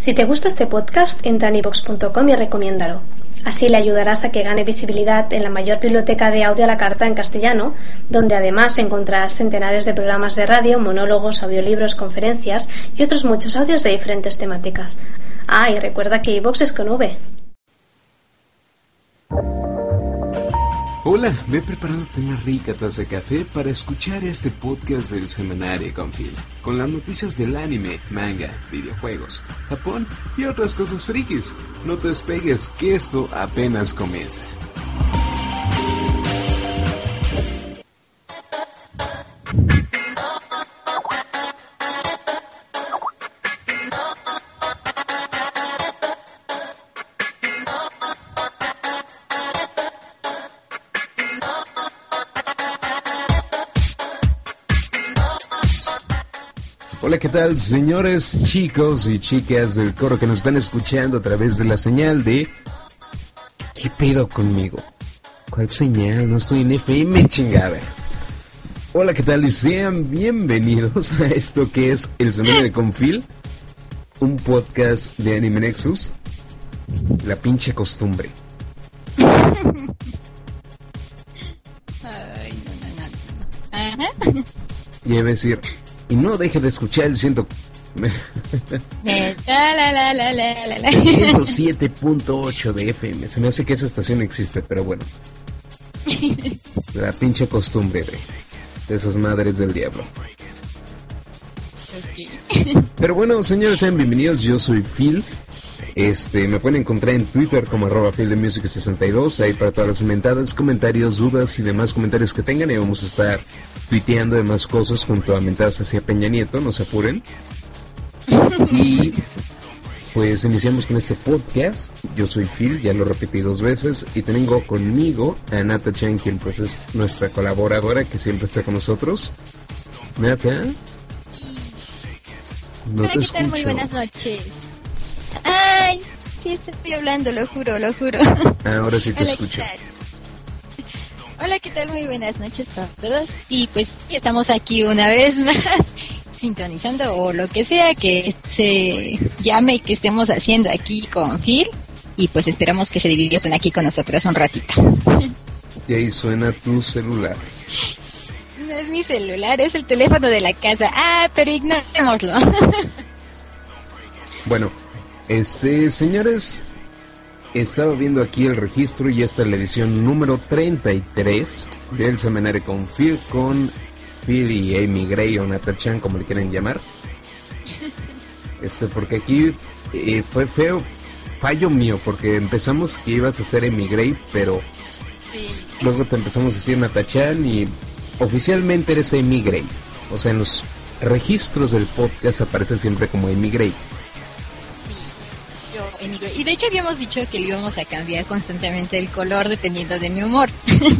Si te gusta este podcast, entra en ivox.com y recomiéndalo. Así le ayudarás a que gane visibilidad en la mayor biblioteca de audio a la carta en castellano, donde además encontrarás centenares de programas de radio, monólogos, audiolibros, conferencias y otros muchos audios de diferentes temáticas. Ah, y recuerda que iVox es con V. Hola, ve preparándote una rica taza de café para escuchar este podcast del Semanario con Phil, con las noticias del anime, manga, videojuegos, Japón y otras cosas frikis. No te despegues, que esto apenas comienza. Hola, ¿qué tal, señores, chicos y chicas del coro que nos están escuchando a través de la señal de... ¿Qué pedo conmigo? ¿Cuál señal? No estoy en FM, chingada. Hola, ¿qué tal? Y sean bienvenidos a esto que es El Sonido de Confil, un podcast de Anime Nexus. La pinche costumbre. Ay, no, no, no, no. Ajá. Y a decir, y no deje de escuchar el ciento... Eh, la, la, la, la, la, la, la. 107.8 de FM. Se me hace que esa estación existe, pero bueno. La pinche costumbre de, de esas madres del diablo. Pero bueno, señores, sean bienvenidos. Yo soy Phil. Este, me pueden encontrar en Twitter como arroba Phil de Music 62, ahí para todas las mentadas, comentarios, dudas y demás comentarios que tengan. Y vamos a estar tuiteando demás cosas junto a mentadas hacia Peña Nieto, no se apuren. Y pues iniciamos con este podcast. Yo soy Phil, ya lo repetí dos veces. Y tengo conmigo a Nata Chan, quien pues es nuestra colaboradora que siempre está con nosotros. Nata. No Hola, ¿qué tal? Muy buenas noches. Sí, estoy hablando, lo juro, lo juro. Ahora sí te Hola, escucho. Hola, ¿qué tal? Muy buenas noches para todos. Y pues estamos aquí una vez más sintonizando o lo que sea que se llame que estemos haciendo aquí con Phil. Y pues esperamos que se diviertan aquí con nosotros un ratito. Y ahí suena tu celular. No es mi celular, es el teléfono de la casa. Ah, pero ignorémoslo. Bueno, este, señores, estaba viendo aquí el registro y esta es la edición número 33 del Seminario con Phil, con Phil y Amy Gray o Natachan, como le quieren llamar. Este, porque aquí eh, fue feo, fallo mío, porque empezamos que ibas a ser Amy Gray, pero Sí. luego te empezamos a decir Natachan y oficialmente eres Amy Gray. O sea, en los registros del podcast aparece siempre como Amy Gray. Y de hecho habíamos dicho que le íbamos a cambiar constantemente el color dependiendo de mi humor.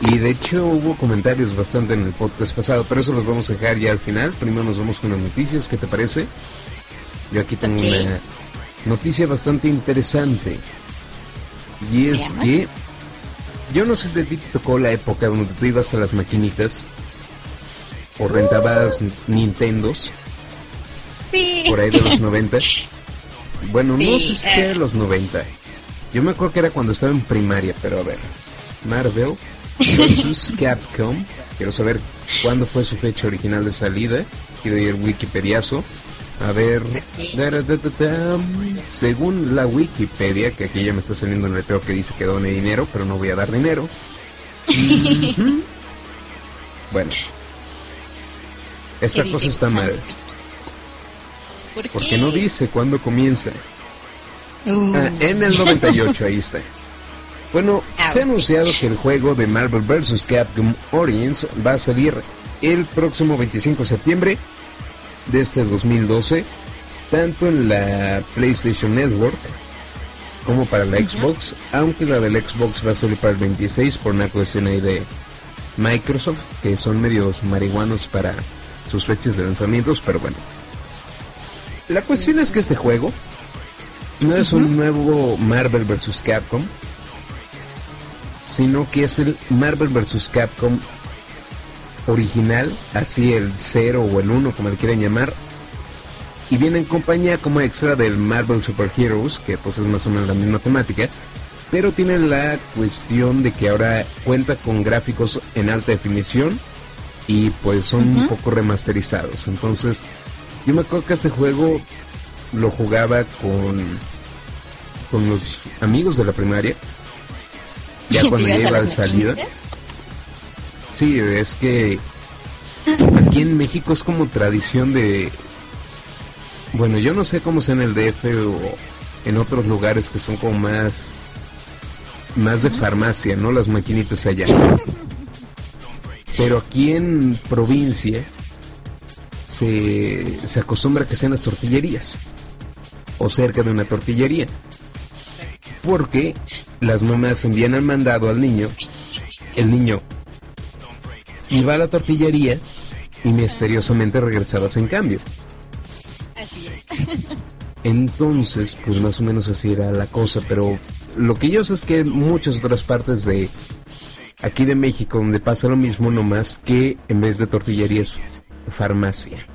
Y de hecho hubo comentarios bastante en el podcast pasado, pero eso los vamos a dejar ya al final. Primero nos vamos con las noticias, ¿qué te parece? Yo aquí tengo una noticia bastante interesante. Y es Veamos. que yo no sé si a ti te tocó la época donde tú ibas a las maquinitas o rentabas Nintendos Sí. por ahí de los 90. Bueno, no sé si de eh. los 90. Yo me acuerdo que era cuando estaba en primaria, pero a ver. Marvel vs Capcom. Quiero saber cuándo fue su fecha original de salida. Quiero ir Wikipediazo. A ver. da, da, da, da, da. Según la Wikipedia, que aquí ya me está saliendo un letrero que dice que done dinero, pero no voy a dar dinero. Bueno. Esta ¿Qué cosa está mal. ¿Por qué? Porque no dice cuándo comienza. Uh, Ah, en el 98, ahí está. Bueno, se ha anunciado que el juego de Marvel vs. Capcom Origins va a salir el próximo 25 de septiembre de este 2012, tanto en la PlayStation Network como para la Xbox, aunque la del Xbox va a salir para el 26 por una cuestión ahí de Microsoft, que son medios marihuanos para sus fechas de lanzamientos, pero bueno. La cuestión es que este juego no es un nuevo Marvel vs. Capcom, sino que es el Marvel vs. Capcom original, así el 0 o el 1, como le quieran llamar, y viene en compañía como extra del Marvel Super Heroes, que pues es más o menos la misma temática, pero tiene la cuestión de que ahora cuenta con gráficos en alta definición y pues son un poco remasterizados. Entonces, yo me acuerdo que este juego lo jugaba con con los amigos de la primaria. Ya cuando ya iba de salida. Sí, es que aquí en México es como tradición de bueno, yo no sé cómo sea en el DF o en otros lugares que son como más más de farmacia, ¿no? Las maquinitas allá. Pero aquí en provincia se, se acostumbra que sean las tortillerías o cerca de una tortillería. Porque las mamás envían el mandado al niño, el niño iba a la tortillería y misteriosamente regresaba sin cambio. Entonces, pues más o menos así era la cosa, pero lo que yo sé es que en muchas otras partes de aquí de México donde pasa lo mismo, nomás que en vez de tortillería es farmacia.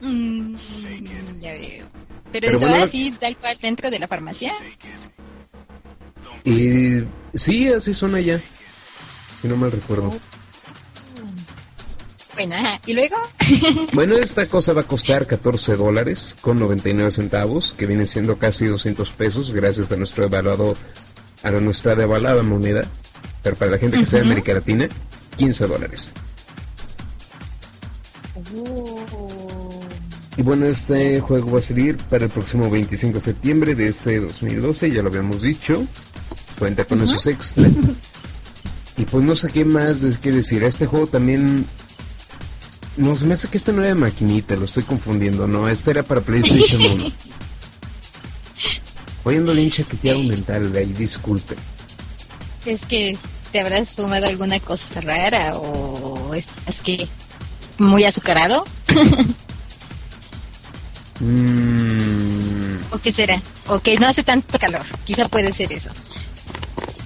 Mm, ya veo. Pero, estaba así, tal cual, dentro de la farmacia. Eh, sí, así son allá, si no mal recuerdo. Bueno, ¿y luego? bueno, esta cosa va a costar 14 dólares con 99 centavos, que viene siendo casi 200 pesos, gracias a nuestro evaluado, a nuestra devaluada moneda. Pero para la gente que sea de América Latina, 15 dólares. Y bueno, este juego va a salir para el próximo 25 de septiembre de este 2012, ya lo habíamos dicho. Cuenta con esos extras. y pues no sé qué más que decir. Este juego también no, se me hace que este no era de maquinita, lo estoy confundiendo, no, este era para PlayStation 1. Oyendo el hincha que te hago mental, ahí, disculpe. Es que te habrás fumado alguna cosa rara o es, que muy azucarado. Mm. ¿O qué será? O que no hace tanto calor, quizá puede ser eso.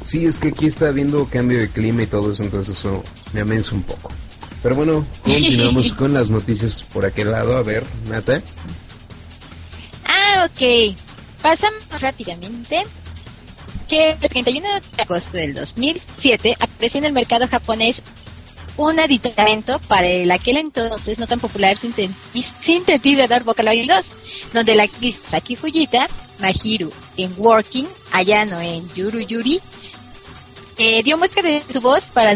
Sí, es que aquí está habiendo cambio de clima y todo eso, entonces eso me amensa un poco. Pero bueno, continuamos con las noticias por aquel lado. A ver, Nata. Ah, ok. Pasamos rápidamente. Que el 31 de agosto del 2007 apareció en el mercado japonés un aditamento para el aquel entonces no tan popular sintetizador Vocaloid 2, donde la actriz Saki Fujita, Mahiru en Working, Ayano en Yuru Yuri, eh, dio muestra de su voz para,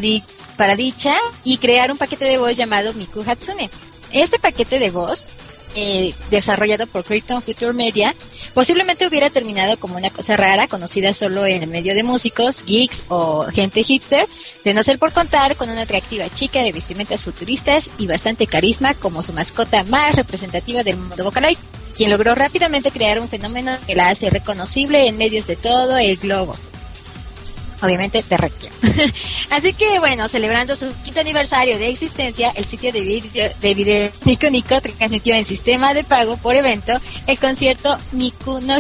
para dicha y crear un paquete de voz llamado Miku Hatsune. Este paquete de voz, eh, desarrollado por Krypton Future Media, posiblemente hubiera terminado como una cosa rara, conocida solo en el medio de músicos, geeks o gente hipster, de no ser por contar con una atractiva chica de vestimentas futuristas y bastante carisma como su mascota más representativa del mundo Vocaloid, quien logró rápidamente crear un fenómeno que la hace reconocible en medios de todo el globo obviamente terráqueo. Así que bueno, celebrando su quinto aniversario de existencia, el sitio de video, de video Nico Nico transmitió en sistema de pago por evento el concierto Miku no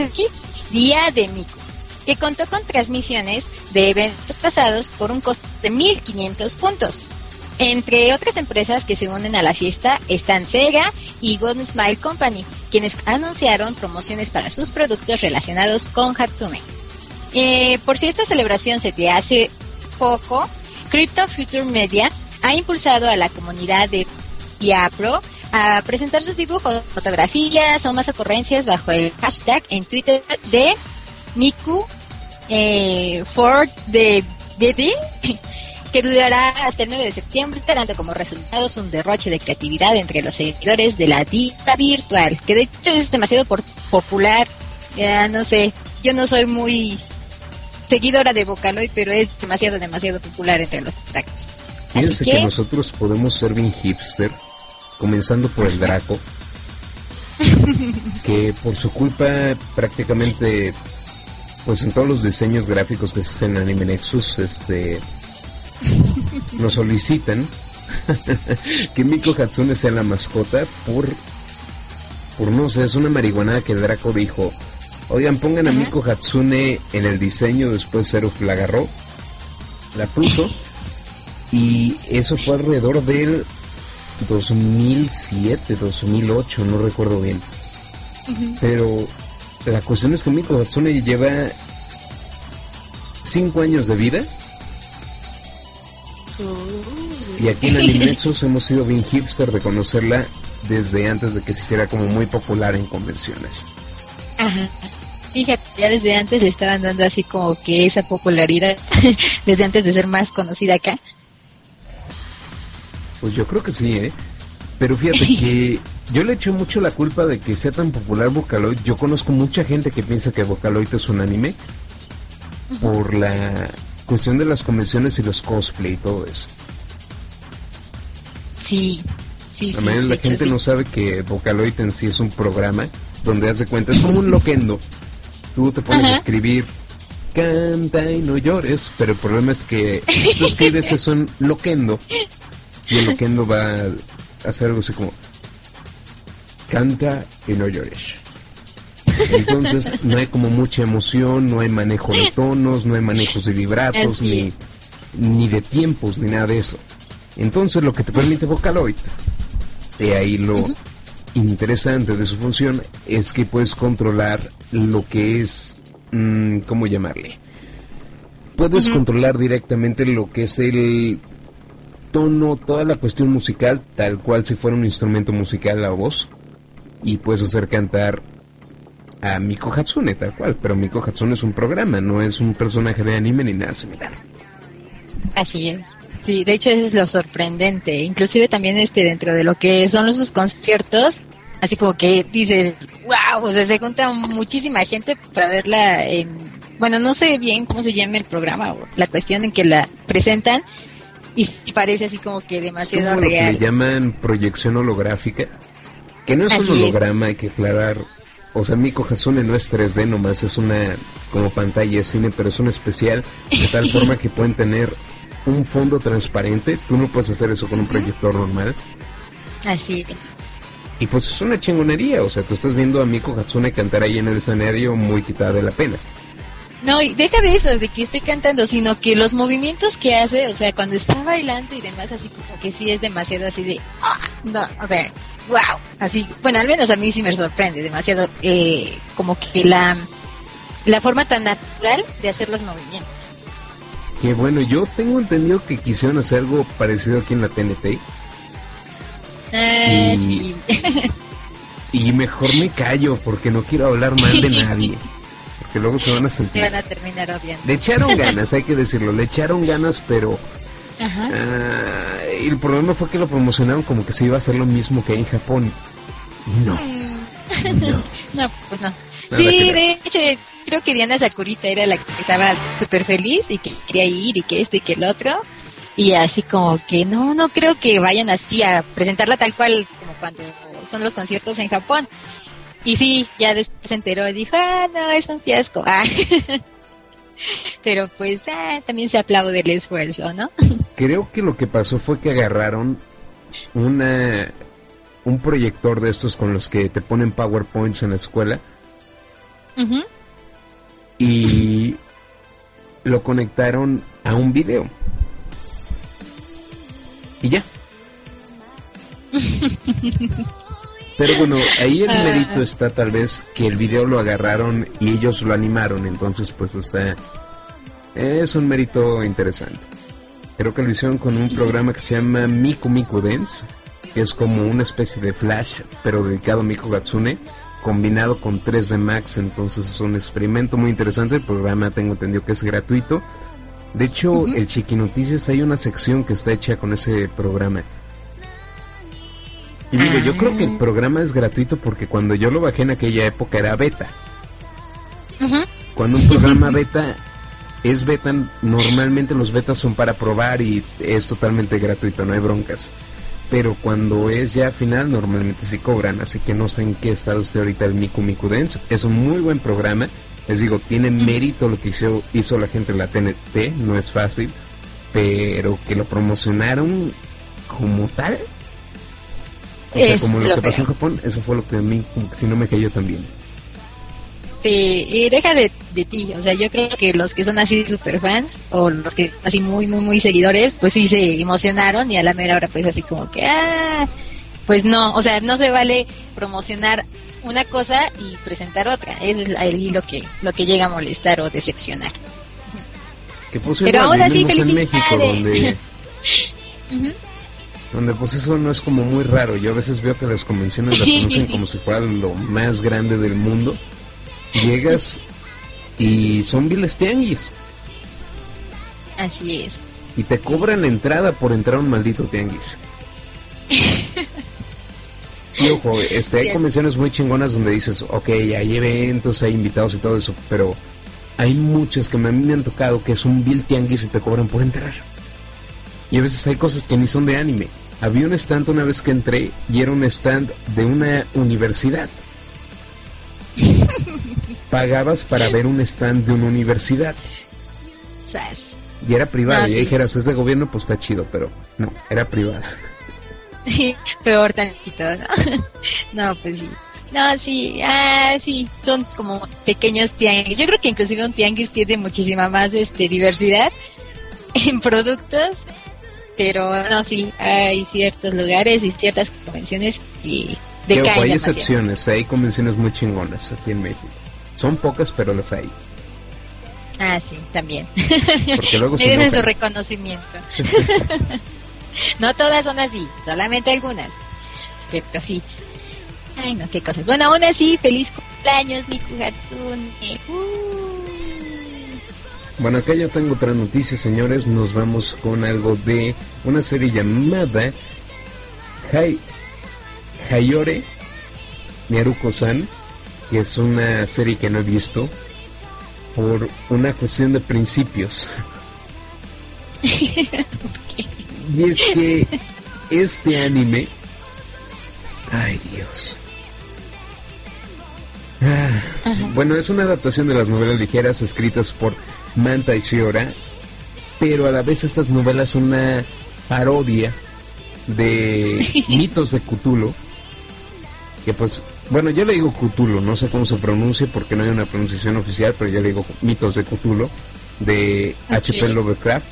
Día de Miku, que contó con transmisiones de eventos pasados por un costo de 1.500 puntos. Entre otras empresas que se unen a la fiesta están Sega y Golden Smile Company, quienes anunciaron promociones para sus productos relacionados con Hatsume. Eh, por si esta celebración se te hace poco, Crypto Future Media ha impulsado a la comunidad de Diapro a presentar sus dibujos, fotografías o más ocurrencias bajo el hashtag en Twitter de Miku eh, for the Baby, que durará hasta el 9 de septiembre, dando como resultados un derroche de creatividad entre los seguidores de la diva virtual, que de hecho es demasiado popular, ya no sé, yo no soy muy seguidora de Vocaloid, pero es demasiado, demasiado popular entre los tacos. Fíjense que... nosotros podemos ser bien hipster, comenzando por el Draco, que por su culpa prácticamente, pues en todos los diseños gráficos que se hacen en Anime Nexus, este, nos solicitan que Miko Hatsune sea la mascota por por no sé, es una marihuana que Draco dijo, oigan, pongan a. Miko Hatsune en el diseño, después Seruf la agarró, la puso, y eso fue alrededor del 2007, 2008, no recuerdo bien. Pero la cuestión es que Miko Hatsune lleva 5 años de vida. Y aquí en Animexus hemos sido bien hipster de conocerla desde antes de que se hiciera como muy popular en convenciones. Ajá. Fíjate, ya desde antes le estaban dando así como que esa popularidad, desde antes de ser más conocida acá. Pues yo creo que sí, ¿eh? Pero fíjate que yo le echo mucho la culpa de que sea tan popular Vocaloid. Yo conozco mucha gente que piensa que Vocaloid es un anime por la cuestión de las convenciones y los cosplay y todo eso. Sí, sí, sí. La mayoría de de la gente sí. no sabe que Vocaloid en sí es un programa donde haz de cuenta, es como un loquendo. Tú te pones a escribir, canta y no llores, pero el problema es que tú escribes eso en loquendo y el loquendo va a hacer algo así como, canta y no llores. Entonces no hay como mucha emoción, no hay manejo de tonos, no hay manejos de vibratos, ni, ni de tiempos, ni nada de eso. Entonces lo que te permite Vocaloid, y ahí lo interesante de su función, es que puedes controlar lo que es, mm, ¿cómo llamarle? Puedes controlar directamente lo que es el tono, toda la cuestión musical, tal cual si fuera un instrumento musical la voz, y puedes hacer cantar a Miko Hatsune, tal cual, pero Miko Hatsune es un programa, no es un personaje de anime ni nada similar. Así es. Sí, de hecho eso es lo sorprendente. Inclusive también este dentro de lo que son los conciertos, así como que dices, wow, o sea, se junta muchísima gente para verla en, bueno, no sé bien cómo se llama el programa o la cuestión en que la presentan y parece así como que demasiado como lo que le real. llaman proyección holográfica, que no es un es. holograma, hay que aclarar. O sea, Miko Hatsune no es 3D nomás, es una como pantalla de cine, pero es un especial de tal forma que pueden tener un fondo transparente. Tú no puedes hacer eso con un proyector normal. Así es. Y pues es una chingonería, o sea, tú estás viendo a Miko Hatsune cantar ahí en el escenario muy quitada de la pena. No, y deja de eso, de que esté cantando, sino que los movimientos que hace, o sea, cuando está bailando y demás, así como que sí es demasiado así de, ah, no, o sea, wow, así, bueno, al menos a mí sí me sorprende demasiado, eh, como que la, la forma tan natural de hacer los movimientos. Que bueno, yo tengo entendido que quisieron hacer algo parecido aquí en la TNT. Ah, Y- sí. Y mejor me callo porque no quiero hablar mal de nadie. Porque luego se van a sentir. van a terminar odiando. Le echaron ganas, hay que decirlo. Le echaron ganas, pero Ajá. ah, el problema fue que lo promocionaron como que se iba a hacer lo mismo que en Japón. Y no, no. No, pues no. Nada sí, de hecho, creo que Diana Sakurita era la que estaba súper feliz y que quería ir y que esto y que el otro. Y así como que no, no creo que vayan así a presentarla tal cual como cuando son los conciertos en Japón. Y sí, ya después se enteró y dijo, ah, no, es un fiasco. Ah. Pero pues ah, también se aplaude el esfuerzo, ¿no? Creo que lo que pasó fue que agarraron una un proyector de estos con los que te ponen PowerPoints en la escuela Ujú. Y lo conectaron a un video. Y ya. Pero bueno, ahí el Ah. mérito está tal vez que el video lo agarraron y ellos lo animaron, entonces pues está... Es un mérito interesante. Creo que lo hicieron con un programa que se llama Miku Miku Dance, que es como una especie de flash, pero dedicado a Miku Gatsune, combinado con 3D Max, entonces es un experimento muy interesante. El programa tengo entendido que es gratuito. De hecho, el Chiqui Noticias hay una sección que está hecha con ese programa. Y digo, yo creo que el programa es gratuito porque cuando yo lo bajé en aquella época era beta. Cuando un programa beta es beta, normalmente los betas son para probar y es totalmente gratuito, no hay broncas. Pero cuando es ya final, normalmente sí cobran, así que no sé en qué está usted ahorita el Miku Miku Dance. Es un muy buen programa, les digo, tiene mérito lo que hizo, hizo la gente de la TNT, no es fácil, pero que lo promocionaron como tal, O sea, Es como lo, lo que pasó en. Japón, eso fue lo que a mí, si no me cayó tan Sí, y deja de, de ti, o sea, yo creo que los que son así super fans o los que así muy, muy, muy seguidores, pues sí se emocionaron y a la mera hora pues así como que, ah, pues no, o sea, no se vale promocionar una cosa y presentar otra, eso es ahí lo que, lo que llega a molestar o decepcionar. Que pues Pero aún así, en México, donde, donde pues eso no es como muy raro. Yo a veces veo que las convenciones las conocen como si fuera lo más grande del mundo. Llegas y son viles tianguis Así es. y te cobran la entrada por entrar a un maldito tianguis. Y ojo, este, hay convenciones muy chingonas donde dices, ok, hay eventos, hay invitados y todo eso, pero hay muchas que a mí me han tocado que es un vil tianguis y te cobran por entrar. Y a veces hay cosas que ni son de anime. Había un stand una vez que entré y era un stand de una universidad. Pagabas para ver un stand de una universidad. Y era privada. Ah, y dijeras, es de gobierno, pues está chido, pero no, era privada. Peor tantito, ¿no? no, pues sí. No, sí, ah, sí, son como pequeños tianguis. Yo creo que inclusive un tianguis tiene muchísima más este diversidad en productos, pero no, sí, hay ciertos lugares y ciertas convenciones ojo, decaen hay excepciones, hay convenciones muy chingonas aquí en México. Son pocas, pero las hay. Ah, sí, también. Porque luego se su reconocimiento. no todas son así, solamente algunas. Pero sí. Ay, no, qué cosas. Bueno, aún así, feliz cumpleaños, Miku Hatsune. Uh. Bueno, acá ya tengo otra noticia, señores. Nos vamos con algo de una serie llamada Hai Hayore Miaruko-san, que es una serie que no he visto por una cuestión de principios. Y es que este anime... Ay Dios. Ah, bueno, es una adaptación de las novelas ligeras escritas por Manta y Shiora, pero a la vez estas novelas son una parodia de mitos de Cthulhu. Que pues, bueno, yo le digo Cthulhu, no sé cómo se pronuncia porque no hay una pronunciación oficial, pero yo le digo mitos de Cthulhu de. H.P. Lovecraft.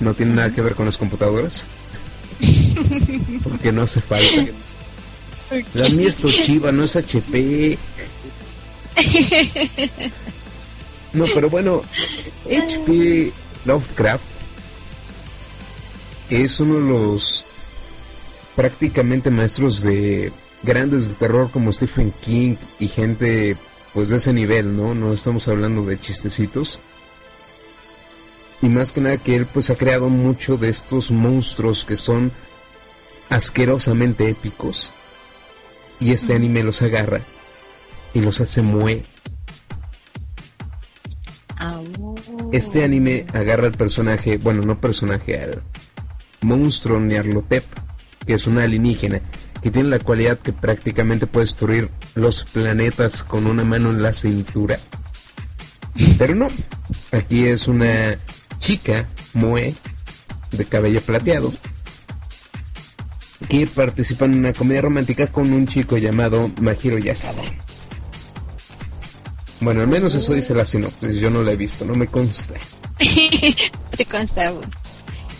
No tiene nada que ver con las computadoras. porque no hace falta. La mía es Toshiba, no es HP. No, pero bueno, HP Lovecraft es uno de los prácticamente maestros de grandes de terror como Stephen King y gente pues de ese nivel, ¿no? No estamos hablando de chistecitos. Y más que nada que él pues ha creado mucho de estos monstruos que son asquerosamente épicos. Y este anime los agarra y los hace mue. Au. Este anime agarra al personaje, bueno, no personaje, al monstruo Nyarlathotep, que es una alienígena, que tiene la cualidad que prácticamente puede destruir los planetas con una mano en la cintura. Pero no, aquí es una chica Moe de cabello plateado que participa en una comedia romántica con un chico llamado Mahiro Yasada. Bueno, al menos eso dice la sinopsis, yo no la he visto, no me consta. Te consta.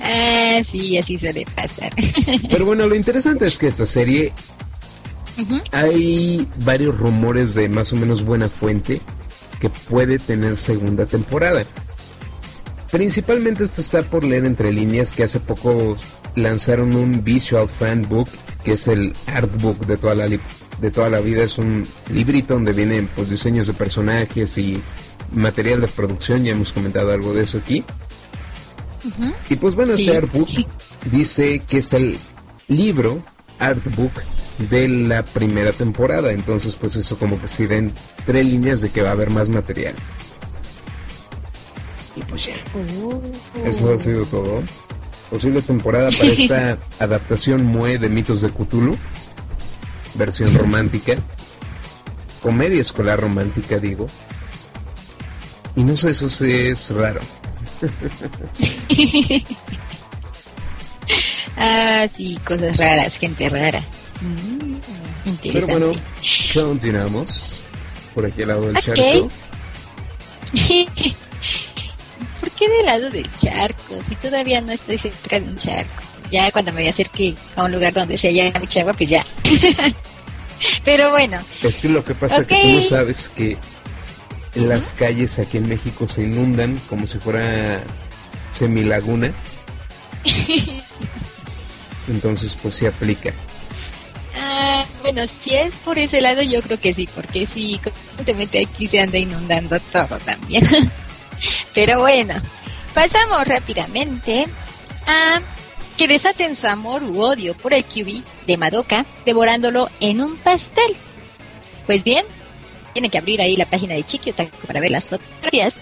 Ah, sí, así suele pasar. Pero bueno, lo interesante es que esta serie hay varios rumores de más o menos buena fuente que puede tener segunda temporada. Principalmente esto está por leer entre líneas que hace poco lanzaron un visual fan book que es el artbook de toda la de toda la vida es un librito donde vienen pues diseños de personajes y material de producción ya hemos comentado algo de eso aquí Y pues bueno, Sí. este artbook dice que es el libro artbook de la primera temporada. Entonces, pues eso como que se tres líneas de que va a haber más material. Y pues ya, eso ha sido todo. Posible temporada para esta adaptación mue de mitos de Cthulhu. Versión romántica. Comedia escolar romántica, digo. Y no sé, eso sí es raro. Ah, sí, cosas raras, gente rara. Mm, Pero bueno, continuamos por aquí al lado del charco. ¿Por qué del lado del charco? Si todavía no estoy cerca de un charco. Ya cuando me acerque a un lugar donde se haya mucha agua, pues ya. Pero bueno, Es que lo que pasa es que tú no sabes que las calles aquí en México se inundan como si fuera semilaguna. Entonces, pues se aplica. ah, bueno, si es por ese lado, yo creo que sí, porque sí, constantemente aquí se anda inundando todo también. Pero bueno, pasamos rápidamente a que desaten su amor u odio por el QB de Madoka, devorándolo en un pastel. Pues bien, tienen que abrir ahí la página de Chiki Otaku para ver las fotografías.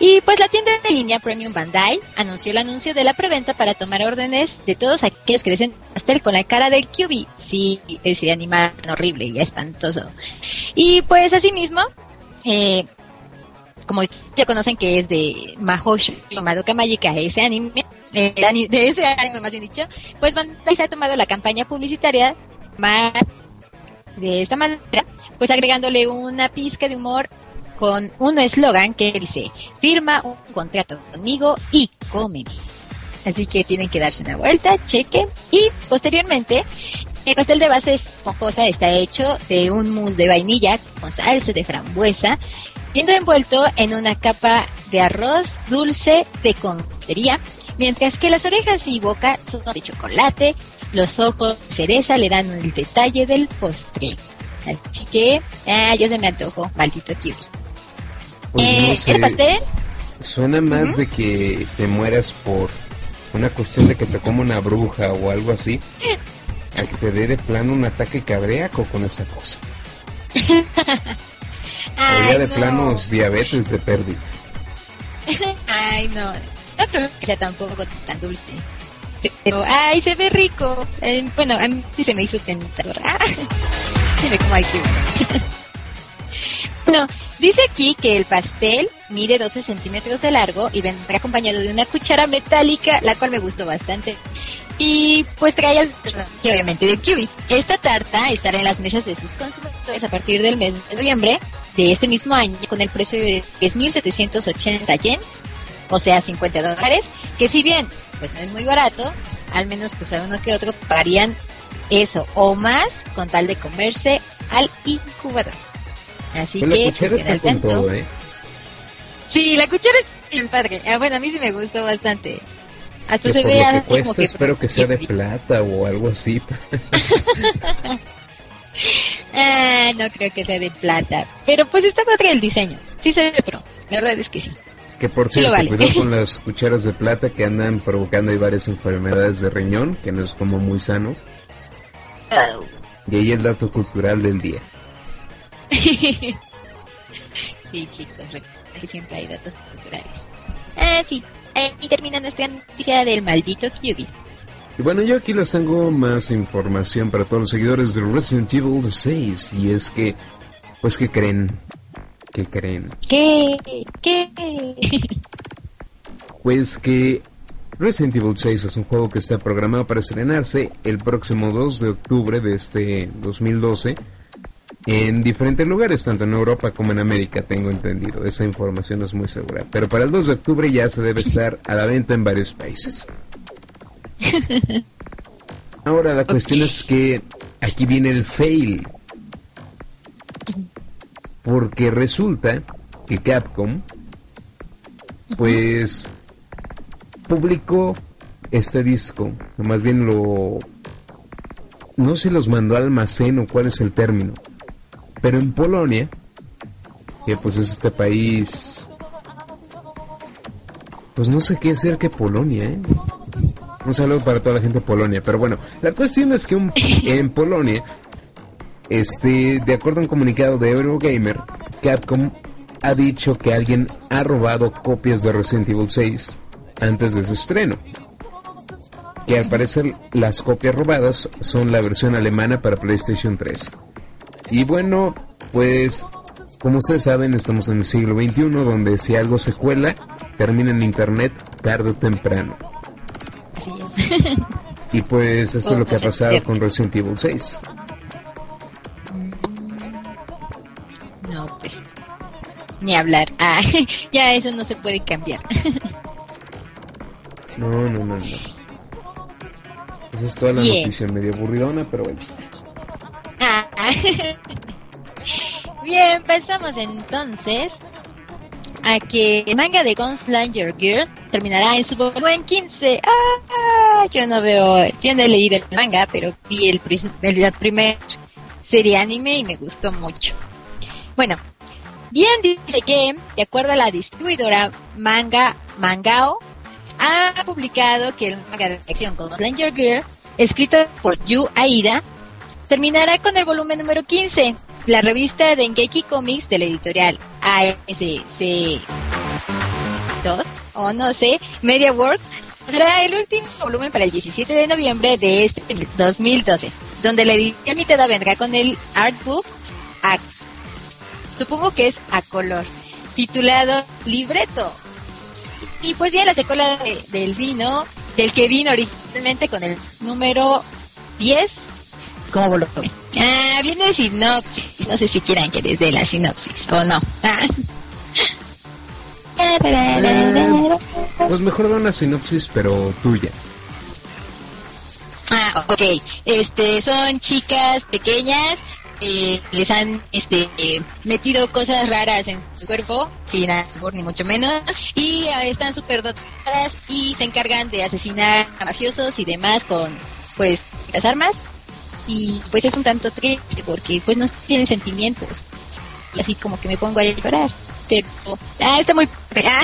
Y pues la tienda de línea Premium Bandai anunció el anuncio de la preventa para tomar órdenes de todos aquellos que deseen pastel con la cara del QB. Sí, ese animal tan horrible y espantoso. Y pues asimismo, eh, como ya conocen que es de Mahoushou Madoka Magica, ese anime, ani- de ese anime más bien dicho, pues Bandai se ha tomado la campaña publicitaria más de esta manera, pues agregándole una pizca de humor con un eslogan que dice, firma un contrato conmigo y cómeme. Así que tienen que darse una vuelta, chequen y posteriormente el pastel de base esponjosa está hecho de un mousse de vainilla con salsa de frambuesa, viendo envuelto en una capa de arroz dulce de confitería, mientras que las orejas y boca son de chocolate, los ojos de cereza le dan el detalle del postre. Así que, ah, ya se me antojó, maldito kiwi. Pues eh, no sé, el pastel, suena más de que te mueras por una cuestión de que te coma una bruja o algo así, a que te dé de plano un ataque cardíaco con esa cosa. o ay, ya de no. planos diabetes de pérdida. Ay, no. No creo que sea tampoco tan dulce. Pero, ay, se ve rico. Eh, bueno, a mí sí se me hizo tentador. Ah, se ve como hay que Bueno, dice aquí que el pastel mide 12 centímetros de largo y vendrá acompañado de una cuchara metálica, la cual me gustó bastante. Y pues trae al personaje, obviamente, de Kiwi. Esta tarta estará en las mesas de sus consumidores a partir del mes de noviembre de este mismo año con el precio de 10.780 yen, o sea, 50 dólares, que si bien pues no es muy barato, al menos pues a uno que otro pagarían eso o más con tal de comerse al incubador. Así Pues la que cuchara pues, está con tanto. todo, ¿eh? Sí, la cuchara es bien padre. Ah, bueno, a mí sí me gustó bastante. Hasta se ve como que... espero que sea de plata o algo así. Ah, no creo que sea de plata. Pero pues está padre el diseño. Sí se ve pro. La verdad es que sí. Que por Sí cierto, vale. cuidado con las cucharas de plata que andan provocando ahí varias enfermedades de riñón, que no es como muy sano. Y ahí el dato cultural del día. sí, chicos, que siempre hay datos culturales. Ah, sí. Eh, y termina nuestra noticia del maldito QB. Y bueno, yo aquí les tengo más información para todos los seguidores de Resident Evil 6. Y es que, pues, ¿qué creen? ¿Qué creen? ¿Qué? ¿Qué? Pues que Resident Evil 6 es un juego que está programado para estrenarse el próximo 2 de octubre de este 2012 en diferentes lugares, tanto en Europa como en América, tengo entendido. Esa información no es muy segura. Pero para el 2 de octubre ya se debe estar a la venta en varios países. Ahora la cuestión es que aquí viene el fail. Porque resulta que Capcom pues publicó este disco, más bien lo no se los mandó al almacén o cuál es el término, pero en Polonia, que pues es este país, pues no sé qué hacer que Polonia, ¿eh? Un saludo para toda la gente de Polonia, pero bueno, la cuestión es que un- en Polonia, este, de acuerdo a un comunicado de Eurogamer, Capcom ha dicho que alguien ha robado copias de Resident Evil 6 antes de su estreno. Que al parecer las copias robadas son la versión alemana para PlayStation 3. Y bueno, pues como ustedes saben, estamos en el siglo XXI donde si algo se cuela, termina en internet tarde o temprano. Así es. Y pues eso es lo que ha pasado con Resident Evil 6. No, pues. Ni hablar. Ah, ya eso no se puede cambiar. No, no, no, no. Esa es toda la Bien. noticia medio aburridona, pero bueno. Ah. Bien, pasamos entonces a que el manga de Gunslinger Girl terminará en su volumen 15. Ah, yo no veo, yo no he leído el manga, pero vi el, el- primer serie anime y me gustó mucho. Bueno, bien dice que, de acuerdo a la distribuidora Manga Mangao, ha publicado que el manga de acción Gunslinger Girl, escrito por Yu Aida, terminará con el volumen número 15. La revista de Engeki Comics de la editorial ASC 2 o no sé, MediaWorks será el último volumen para el 17 de noviembre de este 2012, donde la edición limitada vendrá con el artbook supongo que es a color, titulado Libreto. Y pues bien, la secuela de- del vino, del que vino originalmente con el número 10 como volumen. Ah, viene sinopsis. No sé si quieran que les dé la sinopsis o no. Pues mejor da una sinopsis, pero tuya. Ah, ok. Este, son chicas pequeñas. Eh, les han este metido cosas raras en su cuerpo, sin amor ni mucho menos, y ah, están súper dotadas y se encargan de asesinar a mafiosos y demás con, pues, las armas. Y pues es un tanto triste porque pues no tienen sentimientos. Y así como que me pongo a llorar. Pero, ah, está muy... Ah,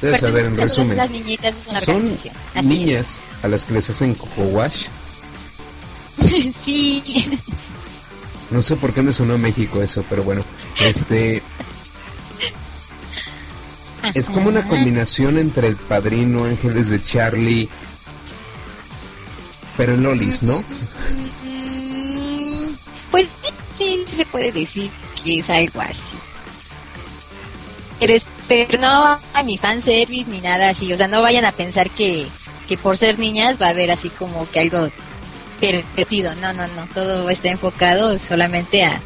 Debes saber, en resumen, Las niñitas es una son niñas a las que les hacen coco wash. sí. No sé por qué me sonó a México eso, pero bueno. Este es como una combinación entre el padrino, Ángeles de Charlie, pero en lolis, ¿no? Pues sí, sí se puede decir que es algo así. Pero, es- pero no ni fanservice ni nada así. O sea, no vayan a pensar que, que por ser niñas va a haber así como que algo pervertido. No, no, no. Todo está enfocado solamente a,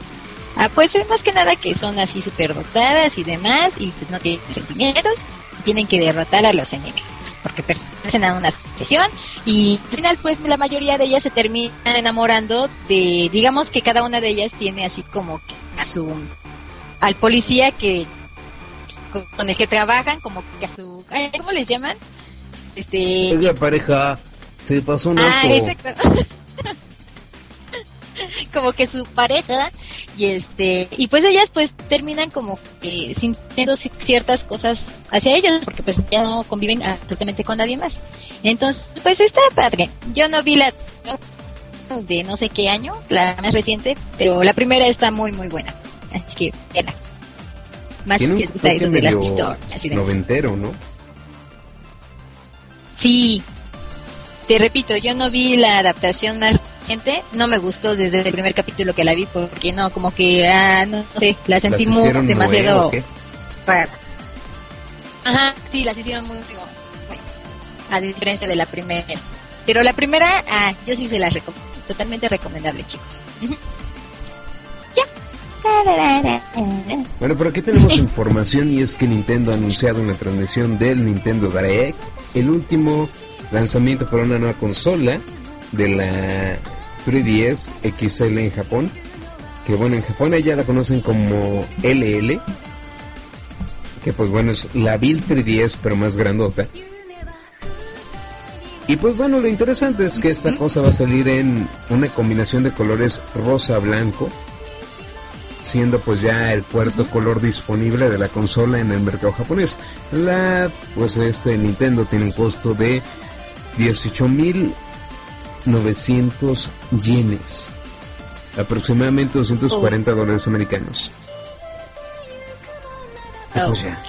a pues es más que nada que son así superdotadas y demás y pues no tienen sentimientos. y Tienen que derrotar a los enemigos porque pertenecen a una asociación y al final pues la mayoría de ellas se terminan enamorando de digamos que cada una de ellas tiene así como que a su al policía que con- el que trabajan como que a su ¿cómo les llaman? este Oiga, pareja, se pasó un ah exacto como que su pareja y este y pues ellas pues terminan como que sintiendo ci- ciertas cosas hacia ellos porque pues ya no conviven absolutamente con nadie más. Entonces pues está padre. Yo no vi la de no sé qué año la más reciente pero la primera está muy muy buena. Así que véanla más si les gusta eso de las pistolas y noventero, ¿no? Sí, te repito, yo no vi la adaptación más reciente, no me gustó desde el primer capítulo que la vi porque no, como que, ah, no sé, la sentí ¿Las muy demasiado nueva o qué? rara. Ajá, sí, las hicieron muy, a diferencia de la primera. Pero la primera, ah, yo sí se las recomiendo, totalmente recomendable, chicos. Ya. Bueno, por aquí tenemos información y es que Nintendo ha anunciado en la transmisión del Nintendo Direct el último lanzamiento para una nueva consola de la 3DS XL en Japón. Que bueno, en Japón ya la conocen como LL. Que pues bueno, es la Bill 3DS pero más grandota. Y pues bueno, lo interesante es que esta cosa va a salir en una combinación de colores rosa-blanco siendo pues ya el cuarto color disponible de la consola en el mercado japonés. La pues este Nintendo tiene un costo de 18.900 yenes, aproximadamente 240 dólares americanos. Y pues ya,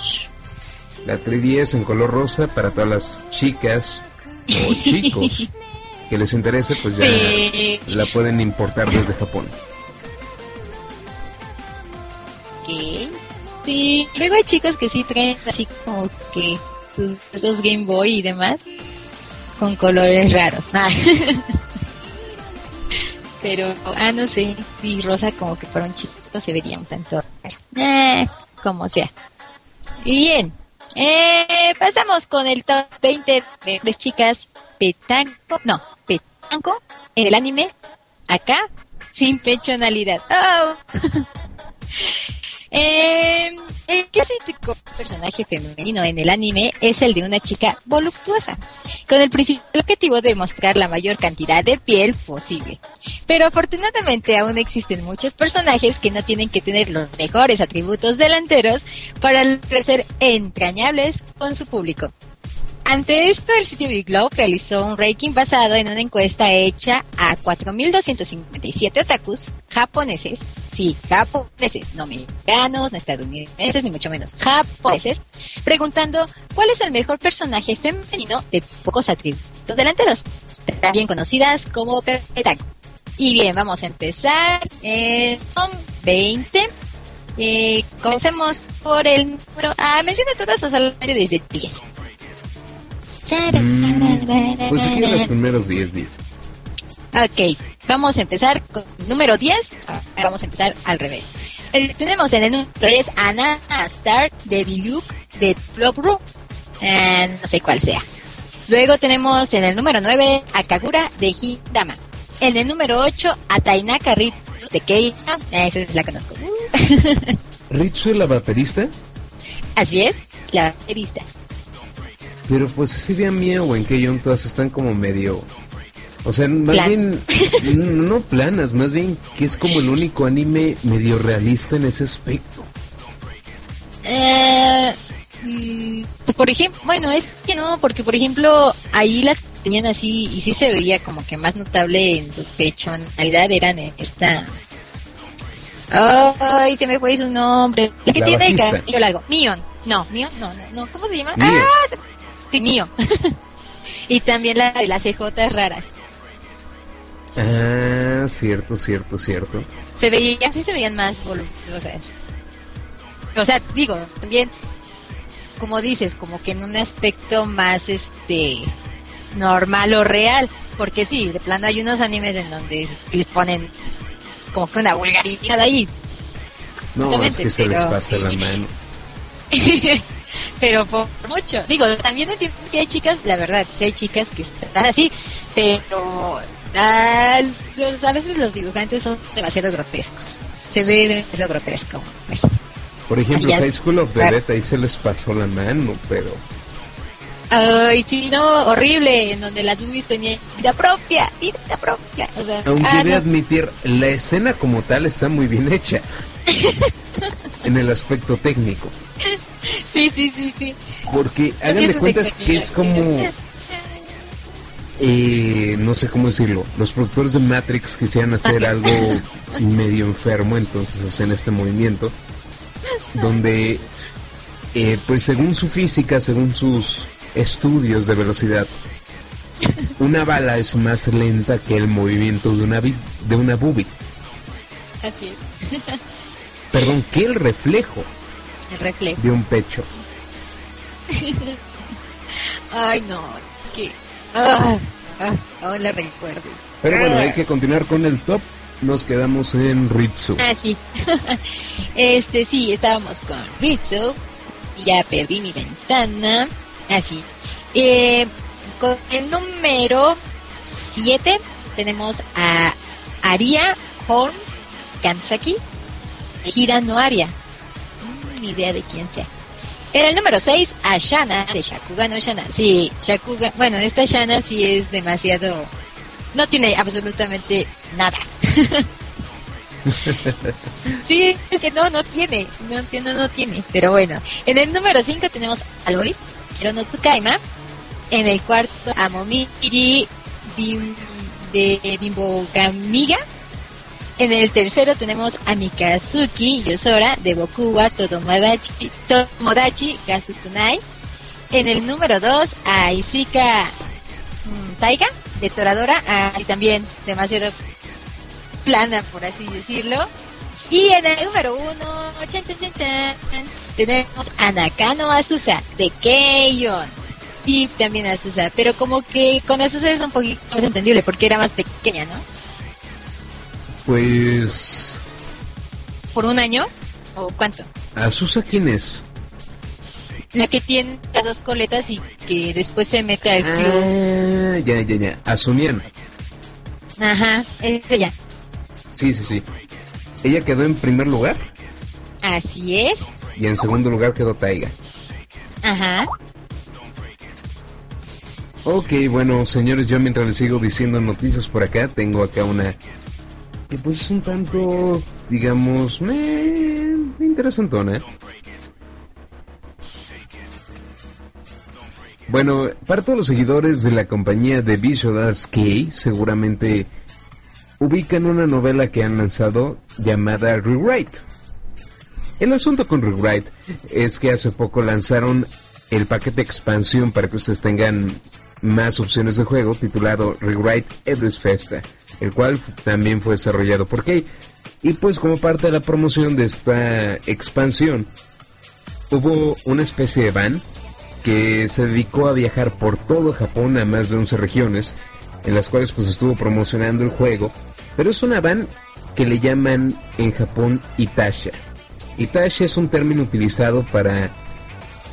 la 3DS en color rosa para todas las chicas o chicos que les interese, pues ya Sí. la pueden importar desde Japón. Ok. Sí, luego hay chicos que sí traen así como que sus dos Game Boy y demás. Con colores raros. Ah. Pero, ah, no sé, si rosa como que para un chico se vería un tanto raro. Eh, como sea. Y bien, eh, pasamos con el top 20 de mejores chicas petanco, no, petanco, en el anime, acá, sin pechonalidad. Oh. Eh, el clásico personaje femenino en el anime es el de una chica voluptuosa, con el principal objetivo de mostrar la mayor cantidad de piel posible. Pero afortunadamente aún existen muchos personajes que no tienen que tener los mejores atributos delanteros para ser entrañables con su público. Ante esto, el sitio Big Globe realizó un ranking basado en una encuesta hecha a 4.257 otakus japoneses, sí, japoneses, no mexicanos, no estadounidenses, ni mucho menos japoneses, preguntando cuál es el mejor personaje femenino de pocos atributos delanteros, también conocidas como petaku. Y bien, vamos a empezar. Eh, son 20. Eh, comencemos por el número... Ah, menciona todas sus salario desde 10. Mm, pues aquí los primeros 10 días. Ok, vamos a empezar con el número 10. Vamos a empezar al revés. Tenemos en el número 10 a Nana Star de Biluk de Flopro. Eh, no sé cuál sea. Luego tenemos en el número 9 a Kagura de Hidama. En el número 8 a Tainaka Ritsu de Keita. Esa es la conozco. ¿Ritsu la baterista? Así es, la baterista. Pero pues ese día mío o en Keyon todas están como medio... O sea, más Plan. bien, no planas, más bien que es como el único anime medio realista en ese aspecto. Eh, pues por ejemplo, bueno, es que no, porque por ejemplo, ahí las tenían así y sí se veía como que más notable en su eran en esta. Ay, se me fue su nombre. El que La tiene el cabello largo. Mion. No, Mion, no, no, no, ¿cómo se llama? Mio. Ah, sí, Mion. y también la de las CJ raras. Ah, cierto, cierto, cierto. se veían, sí se veían más voluptuosas. O sea, digo, también, como dices, como que en un aspecto más, este, normal o real. Porque sí, de plano hay unos animes en donde les ponen como que una vulgaridad ahí. No, es que se les pasa la mano. pero por mucho. Digo, también entiendo que hay chicas, la verdad, sí hay chicas que están así, pero ah, los- a veces los dibujantes son demasiado grotescos. Se ve demasiado grotesco. pues. Por ejemplo, High School of the claro. Dead, ahí se les pasó la mano, pero... Ay, sí, no, horrible, en donde las boobies tenían vida propia, vida propia. O sea, Aunque ah, he de no. admitir, la escena como tal está muy bien hecha. en el aspecto técnico. Sí, sí, sí, sí. Porque Pues de un cuentas que es como... eh, no sé cómo decirlo. Los productores de Matrix quisieran hacer algo medio enfermo, entonces hacen este movimiento. Donde, eh, pues según su física, según sus estudios de velocidad, una bala es más lenta que el movimiento de una, de una boobie. Así es. Perdón, que el reflejo El reflejo. de un pecho. Ay, no, que. Ah, ah, aún la recuerdo. Pero bueno, hay que continuar con el top. Nos quedamos en Ritsu. Ah, sí. este, sí, estábamos con Ritsu. Y ya perdí mi ventana. Así. Eh, con el número 7 tenemos a Aria Holmes Kansaki. Hira no Aria. Mm, Ni idea de quién sea. En el número 6, a Shana de Shakuga no Shana. Sí, Shakuga. Bueno, esta Shana sí es demasiado. No tiene absolutamente nada. Sí, es que no, no tiene, no entiendo, no tiene, pero bueno. En el número 5 tenemos a Loris, Hirono Tsukaima. En el cuarto a Momiji de Bimbogamiga. En el tercero tenemos a Mikazuki Yosora de Bokuwa Tomodachi, Tomodachi Gazukunai. En el número 2 a Isika mm, Taiga de Toradora, ah, y también demasiado plana, por así decirlo. Y en el número uno, chan, chan, chan, tenemos a Nakano Asusa de Keion. Sí, también Azusa, pero como que con Azusa es un poquito más entendible porque era más pequeña, ¿no? Pues... ¿Por un año? ¿O cuánto? ¿Azusa quién es? La que tiene las dos coletas y que después se mete al club. Ah, ya, ya, ya. Asumian. Ajá, es ella. Sí, sí, sí. Ella quedó en primer lugar Así es. y en segundo lugar quedó Taiga. Ajá. Ok, bueno, señores, yo mientras les sigo diciendo noticias por acá, tengo acá una que pues es un tanto, digamos, me interesantona. Bueno, para todos los seguidores de la compañía de Visual Arts K, seguramente ubican una novela que han lanzado llamada Rewrite. El asunto con Rewrite es que hace poco lanzaron el paquete expansión para que ustedes tengan más opciones de juego titulado Rewrite Everest Festa, el cual también fue desarrollado por Key. Y pues como parte de la promoción de esta expansión, hubo una especie de van que se dedicó a viajar por todo Japón a más de 11 regiones, en las cuales pues estuvo promocionando el juego, pero es una van que le llaman en Japón Itasha. Itasha es un término utilizado para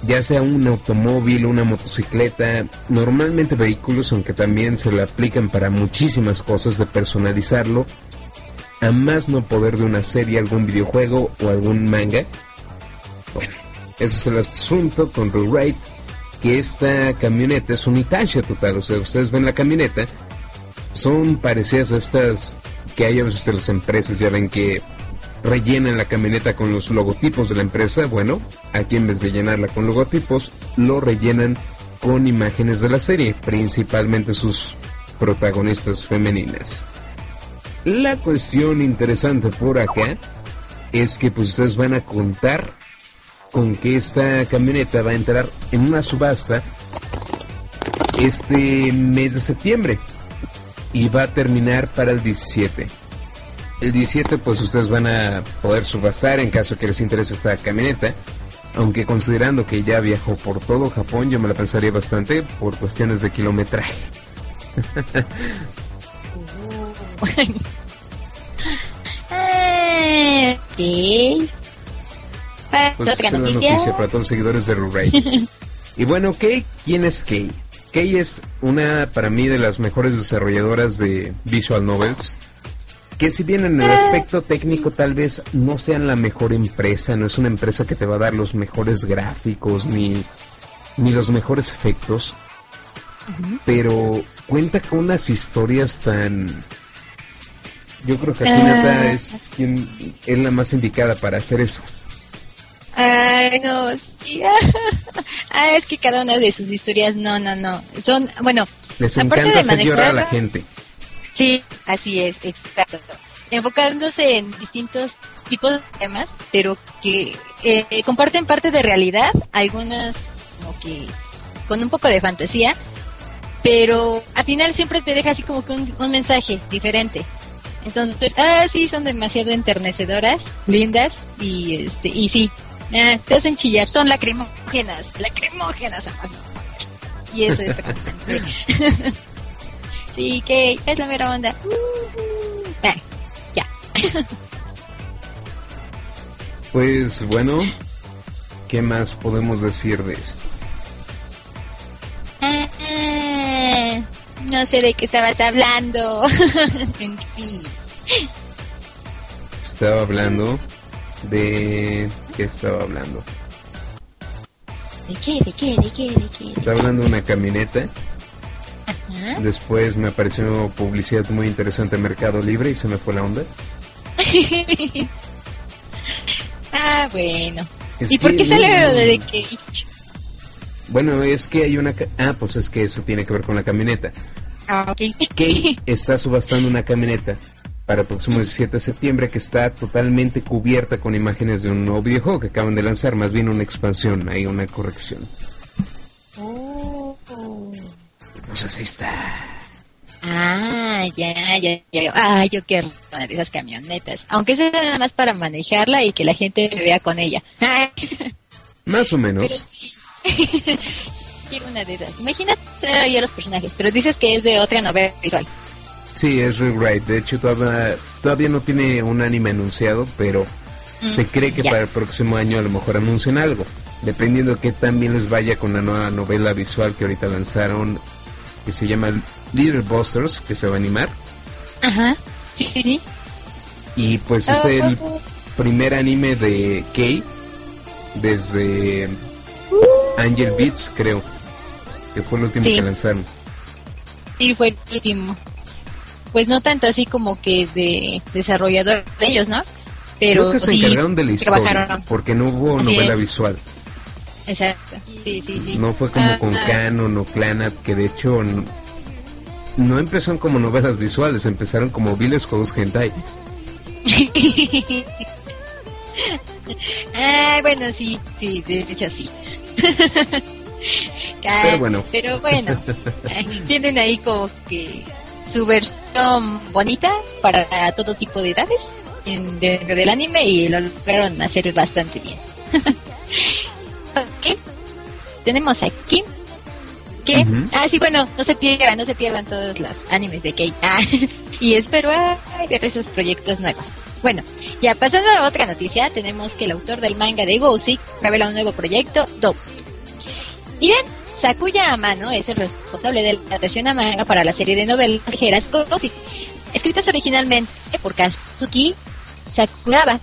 ya sea un automóvil, una motocicleta, normalmente vehículos, aunque también se le aplican para muchísimas cosas de personalizarlo, a más no poder de una serie, algún videojuego o algún manga. Bueno, ese es el asunto con Rewrite, que esta camioneta es un Itachi total, o sea, ustedes ven la camioneta, son parecidas a estas que hay a veces en las empresas, ya ven que rellenan la camioneta con los logotipos de la empresa, bueno, aquí en vez de llenarla con logotipos, lo rellenan con imágenes de la serie, principalmente sus protagonistas femeninas. La cuestión interesante por acá es que pues ustedes van a contar con que esta camioneta va a entrar en una subasta este mes de septiembre y va a terminar para el 17. El 17 pues ustedes van a poder subastar en caso que les interese esta camioneta. Aunque considerando que ya viajó por todo Japón, yo me la pensaría bastante por cuestiones de kilometraje. Ah, ok. Para Pues otra es noticia. noticia para todos los seguidores de Ruray. y bueno, Kay, ¿quién es Kay? Kay es una, para mí, de las mejores desarrolladoras de visual novels. Que si bien en el aspecto técnico tal vez no sean la mejor empresa, no es una empresa que te va a dar los mejores gráficos ni, ni los mejores efectos, pero cuenta con unas historias tan... Yo creo que Akinata Ah. es quien es la más indicada para hacer eso. Ay, no, sí. Ah, es que cada una de sus historias, no, no, no. Son, bueno, Les encanta hacer llorar a la gente. Sí, así es, exacto. Enfocándose en distintos tipos de temas, pero que eh, comparten parte de realidad, algunas como que con un poco de fantasía, pero al final siempre te deja así como que un, un mensaje diferente. Entonces, ah, sí, son demasiado enternecedoras, lindas, y este, y sí, ah, te hacen chillar, son lacrimógenas, lacrimógenas además. Y eso es preocupante. Sí, que es la mera onda. Uh, ya. Pues bueno, ¿qué más podemos decir de esto? Ah, ah, no sé de qué estabas hablando. Sí. Estaba hablando de... ¿Qué estaba hablando? ¿De qué? ¿De qué? ¿De qué? ¿De qué? Estaba hablando de una camioneta. Ajá. Después me apareció publicidad muy interesante en Mercado Libre y se me fue la onda. ah, bueno. Es ¿Y por qué sale no- lo de que Bueno, es que hay una... Ah, pues es que eso tiene que ver con la camioneta. Ah, ok. Kate está subastando una camioneta para el próximo 17 de septiembre que está totalmente cubierta con imágenes de un nuevo videojuego que acaban de lanzar, más bien una expansión, hay una corrección. Oh. Pues así está. Ah, ya, ya, ya. Ah, yo quiero una de esas camionetas. Aunque sea nada más para manejarla y que la gente me vea con ella. Más o Pero menos. sí. elegir una de esas. Imagínate tener ahí a los personajes, pero dices que es de otra novela visual. Sí, es Rewrite. De hecho, todavía, todavía no tiene un anime anunciado, pero Mm, se cree que ya. para el próximo año a lo mejor anuncien algo. Dependiendo de qué tan bien les vaya con la nueva novela visual que ahorita lanzaron, que se llama Little Busters, que se va a animar. Ajá. Sí. Y pues es el primer anime de Kei desde Angel Beats, creo. Que fue el último Sí. que lanzaron. Sí, fue el último. Pues no tanto así como que de desarrollador de ellos, ¿no? Pero creo que se sí encargaron de la historia, trabajaron. porque no hubo novela visual. Exacto. Sí, sí, sí. No fue como Ah, con ah. Canon o Clanat, que de hecho n- no empezaron como novelas visuales, empezaron como viles juegos hentai. ah, bueno, sí, sí, de hecho sí. Pero bueno. Pero bueno, tienen ahí como que su versión bonita para todo tipo de edades en- dentro del anime y lo lograron hacer bastante bien. Ok, tenemos aquí que, Ujú. ah, sí, bueno, no se pierdan, no se pierdan todos los animes de Kate. Ah, y espero ay, ver esos proyectos nuevos. Bueno, ya pasando a otra noticia, tenemos que el autor del manga de Gousik revela un nuevo proyecto, Dope. Y bien, Sakuya Amano es el responsable de la adaptación a manga para la serie de novelas ligeras Gousik, escritas originalmente por Kazuki Sakuraba.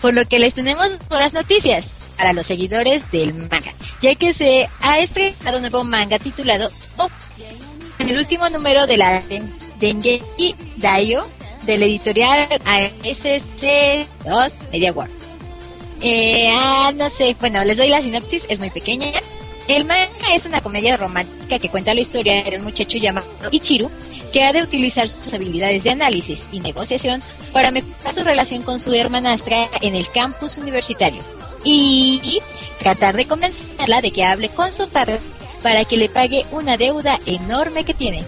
Por lo que les tenemos buenas noticias para los seguidores del manga, ya que se ha estrenado un nuevo manga titulado Dope en el último número de la Den- Dengeki Daio del editorial ASC2 Media Works. Eh, ah, no sé, bueno, les doy la sinopsis, es muy pequeña. El manga es una comedia romántica que cuenta la historia de un muchacho llamado Ichiru que ha de utilizar sus habilidades de análisis y negociación para mejorar su relación con su hermanastra en el campus universitario y tratar de convencerla de que hable con su padre para que le pague una deuda enorme que tiene.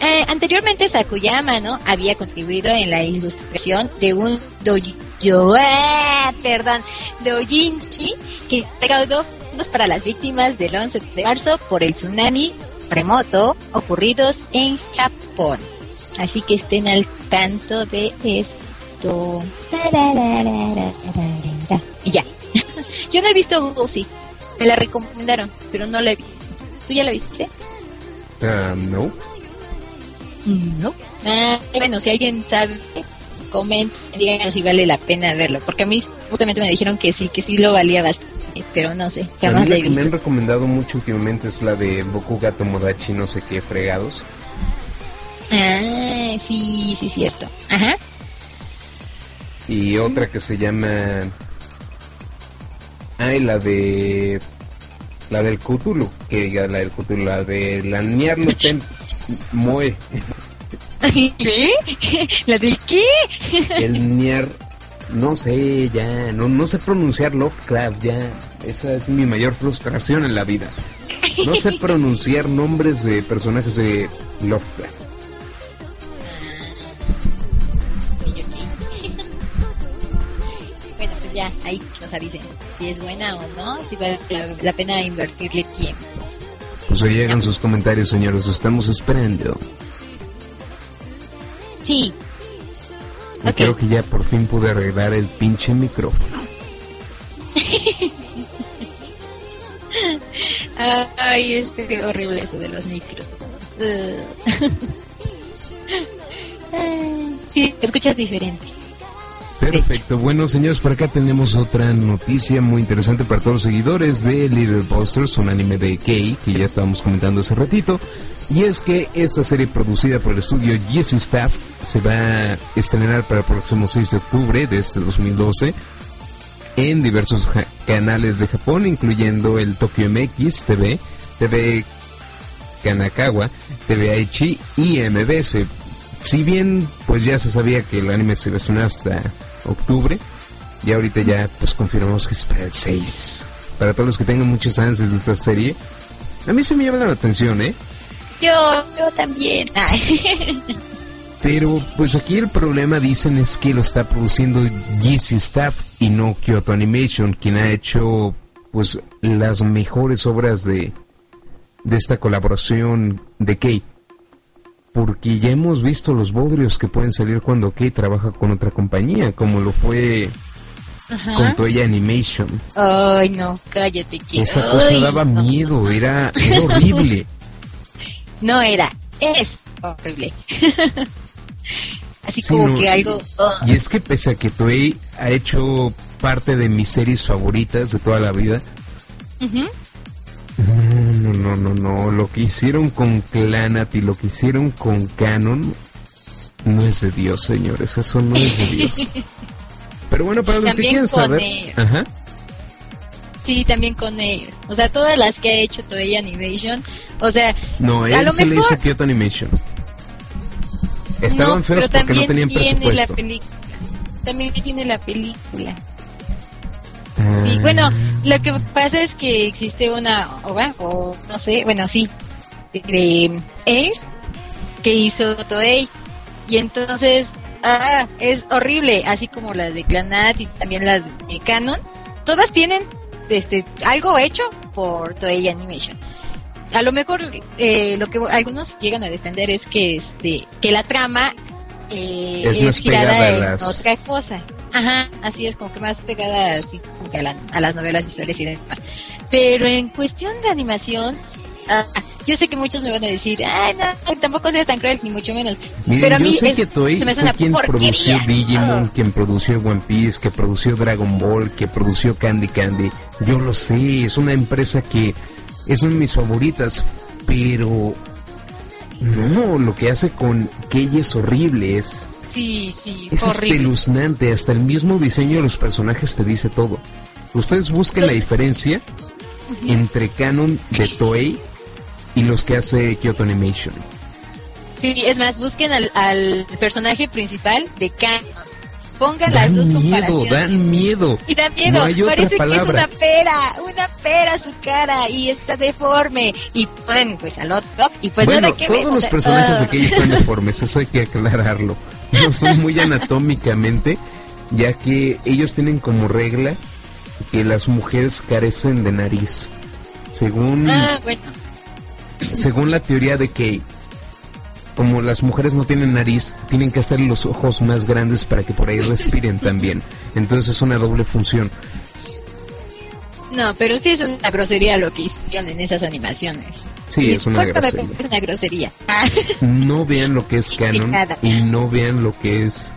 Eh, anteriormente Sakuya Amano había contribuido en la ilustración de un dojo, ah, perdón, doujinshi que recaudó fondos para las víctimas del 11 de marzo por el tsunami remoto ocurridos en Japón. Así que estén al tanto de esto. Y ya. Yo no he visto Goosey. Me la recomendaron, pero no la he visto. ¿Tú ya la viste? Ah, no. No. Ah, bueno, si alguien sabe, comenten, díganos si vale la pena verlo. Porque a mí justamente me dijeron que sí, que sí lo valía bastante. Pero no sé, A mí jamás la la he que me han visto. recomendado mucho últimamente es la de Bokuga Tomodachi, no sé qué fregados. Ah, sí, sí, cierto. Ajá. Y otra que se llama... Ah, y la de... La del Cthulhu, que diga la del Cthulhu, la de la Nyarlathotep Moe, ¿Qué? ¿La del qué? el Niar... No sé, ya, no, no sé pronunciar Lovecraft, ya. Esa es mi mayor frustración en la vida. No sé pronunciar nombres de personajes de Lovecraft. Nos avisen si es buena o no, si vale la, la pena invertirle tiempo. Pues ahí llegan sus comentarios, señores, estamos esperando. Sí, Y creo que ya por fin pude arreglar el pinche micrófono. Ay, es horrible eso de los. Ay, sí, escuchas diferente. Perfecto, bueno señores, por acá tenemos otra noticia muy interesante para todos los seguidores de Little Busters, un anime de Kei que ya estábamos comentando hace ratito, y es que esta serie producida por el estudio Jesse Staff se va a estrenar para el próximo 6 de octubre de este 2012 en diversos canales de Japón, incluyendo el Tokyo MX TV, TV Kanakawa, TV Aichi y MBS. Si bien pues ya se sabía que el anime se iba a estrenar hasta octubre, y ahorita ya pues confirmamos que es para el 6. Para todos los que tengan muchos ansias de esta serie, a mí se me llama la atención, ¿eh? Yo, yo también. Ay. Pero pues aquí el problema dicen es que lo está produciendo GC Staff y no Kyoto Animation, quien ha hecho pues las mejores obras de, de esta colaboración de Kate. Porque ya hemos visto los bodrios que pueden salir cuando Kate trabaja con otra compañía, como lo fue con Toei Animation. Ay, no, cállate. Que... Esa cosa daba no. miedo, era, era horrible. No era, es horrible. Así Sí, como no, que algo... Y es que pese a que Toei ha hecho parte de mis series favoritas de toda la vida, no, no, no, no, no, lo que hicieron con Clanat y lo que hicieron con Canon no es de Dios, señores, eso no es de Dios. Pero bueno, para los que quieren saber, Air. ajá, Sí, también con Air. O sea, todas las que ha hecho Toei Animation. O sea, no, a él lo se le mejor... hizo Kyoto Animation. Estaban no, feos porque no tenían tiene presupuesto. También tiene la película. Ah, Sí, bueno, lo que pasa es que existe una obra, o no sé, bueno, sí, de Air que hizo Toei. Y entonces, ah, es horrible, así como la de Clanat y también la de Canon. Todas tienen este algo hecho por Toei Animation. A lo mejor eh, lo que algunos llegan a defender es que este que la trama eh, Es girada en las- otra cosa. Ajá, así es como que más pegada así como que a, la- a las novelas visuales y demás. Pero en cuestión de animación, ah, yo sé que muchos me van a decir, ay, no, tampoco seas tan cruel, ni mucho menos. Miren, Pero a yo mí sé es- que Toei se me hace fue una quien produció. Digimon, Ah. quien produció One Piece, que produció Dragon Ball, que produció Candy Candy. Yo lo sé, es una empresa que es una de mis favoritas, pero no, lo que hace con Kei es horrible, es, Sí, sí, es horrible. espeluznante, hasta el mismo diseño de los personajes te dice todo. Ustedes busquen la diferencia entre canon de Toei y los que hace Kyoto Animation. Sí, es más, busquen al, al personaje principal de Canon. Pongan las Dan dos miedo, comparaciones. dan miedo. Y da miedo, No parece que es una pera, una pera su cara y está deforme. Y ponen pues al otro y pues bueno, nada que ver. todos o los sea, personajes ah. de Kei están deformes, eso hay que aclararlo. No son muy anatómicamente, ya que ellos tienen como regla que las mujeres carecen de nariz. Según, Ah, bueno, según la teoría de Kei, como las mujeres no tienen nariz, tienen que hacer los ojos más grandes para que por ahí respiren también. Entonces es una doble función. no, pero sí es una grosería lo que hicieron en esas animaciones. Sí, es una grosería. pero es una grosería. no vean lo que es canon y no vean lo que es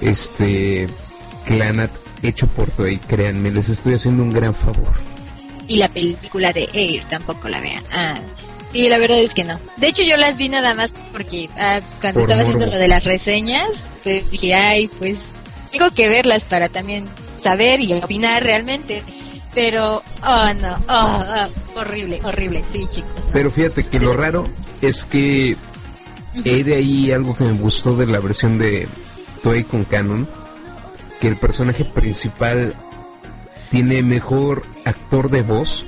este Clanat hecho por Toei, créanme, les estoy haciendo un gran favor. y la película de Air tampoco la vean. Ah, sí, la verdad es que no. De hecho, yo las vi nada más porque ah, pues, cuando Por estaba haciendo lo de las reseñas, pues dije, ay, pues tengo que verlas para también saber y opinar realmente. Pero, oh no, oh, ah, horrible, horrible, sí, chicos. no. Pero fíjate que lo raro es que he de ahí algo que me gustó de la versión de Toei con canon, que el personaje principal tiene mejor actor de voz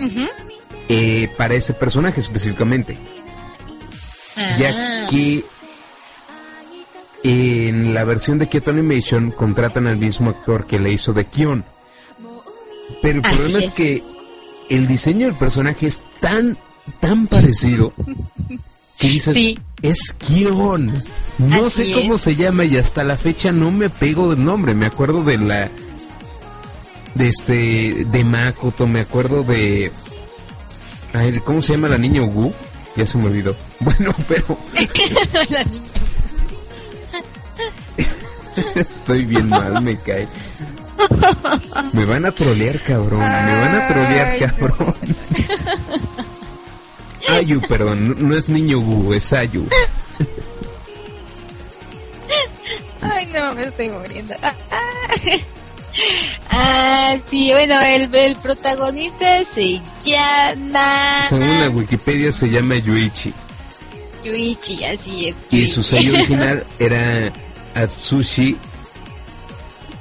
Ujú. Eh, para ese personaje específicamente. ya Ah, que en la versión de Kyoto Animation contratan al mismo actor que le hizo de Kion. Pero el Así problema es. es. que el diseño del personaje es tan, tan parecido que dices, Sí. es Kion. No Así sé cómo es. se llama y hasta la fecha no me pego del nombre. Me acuerdo de la... De este... De Makoto, me acuerdo de... Ay, ¿Cómo se llama la niña Ugu? Ya se me olvidó. Bueno, pero... la niña. Estoy bien mal, me cae. Me van a trolear, cabrón. Me van a trolear, cabrón. Ayu, perdón. no- No es niño Gu, es Ayu. Ay, no, me estoy muriendo. Ah, sí, bueno, el, el protagonista se llama Según la Wikipedia se llama Yuichi. Yuichi, así es. Y su sello original era Atsushi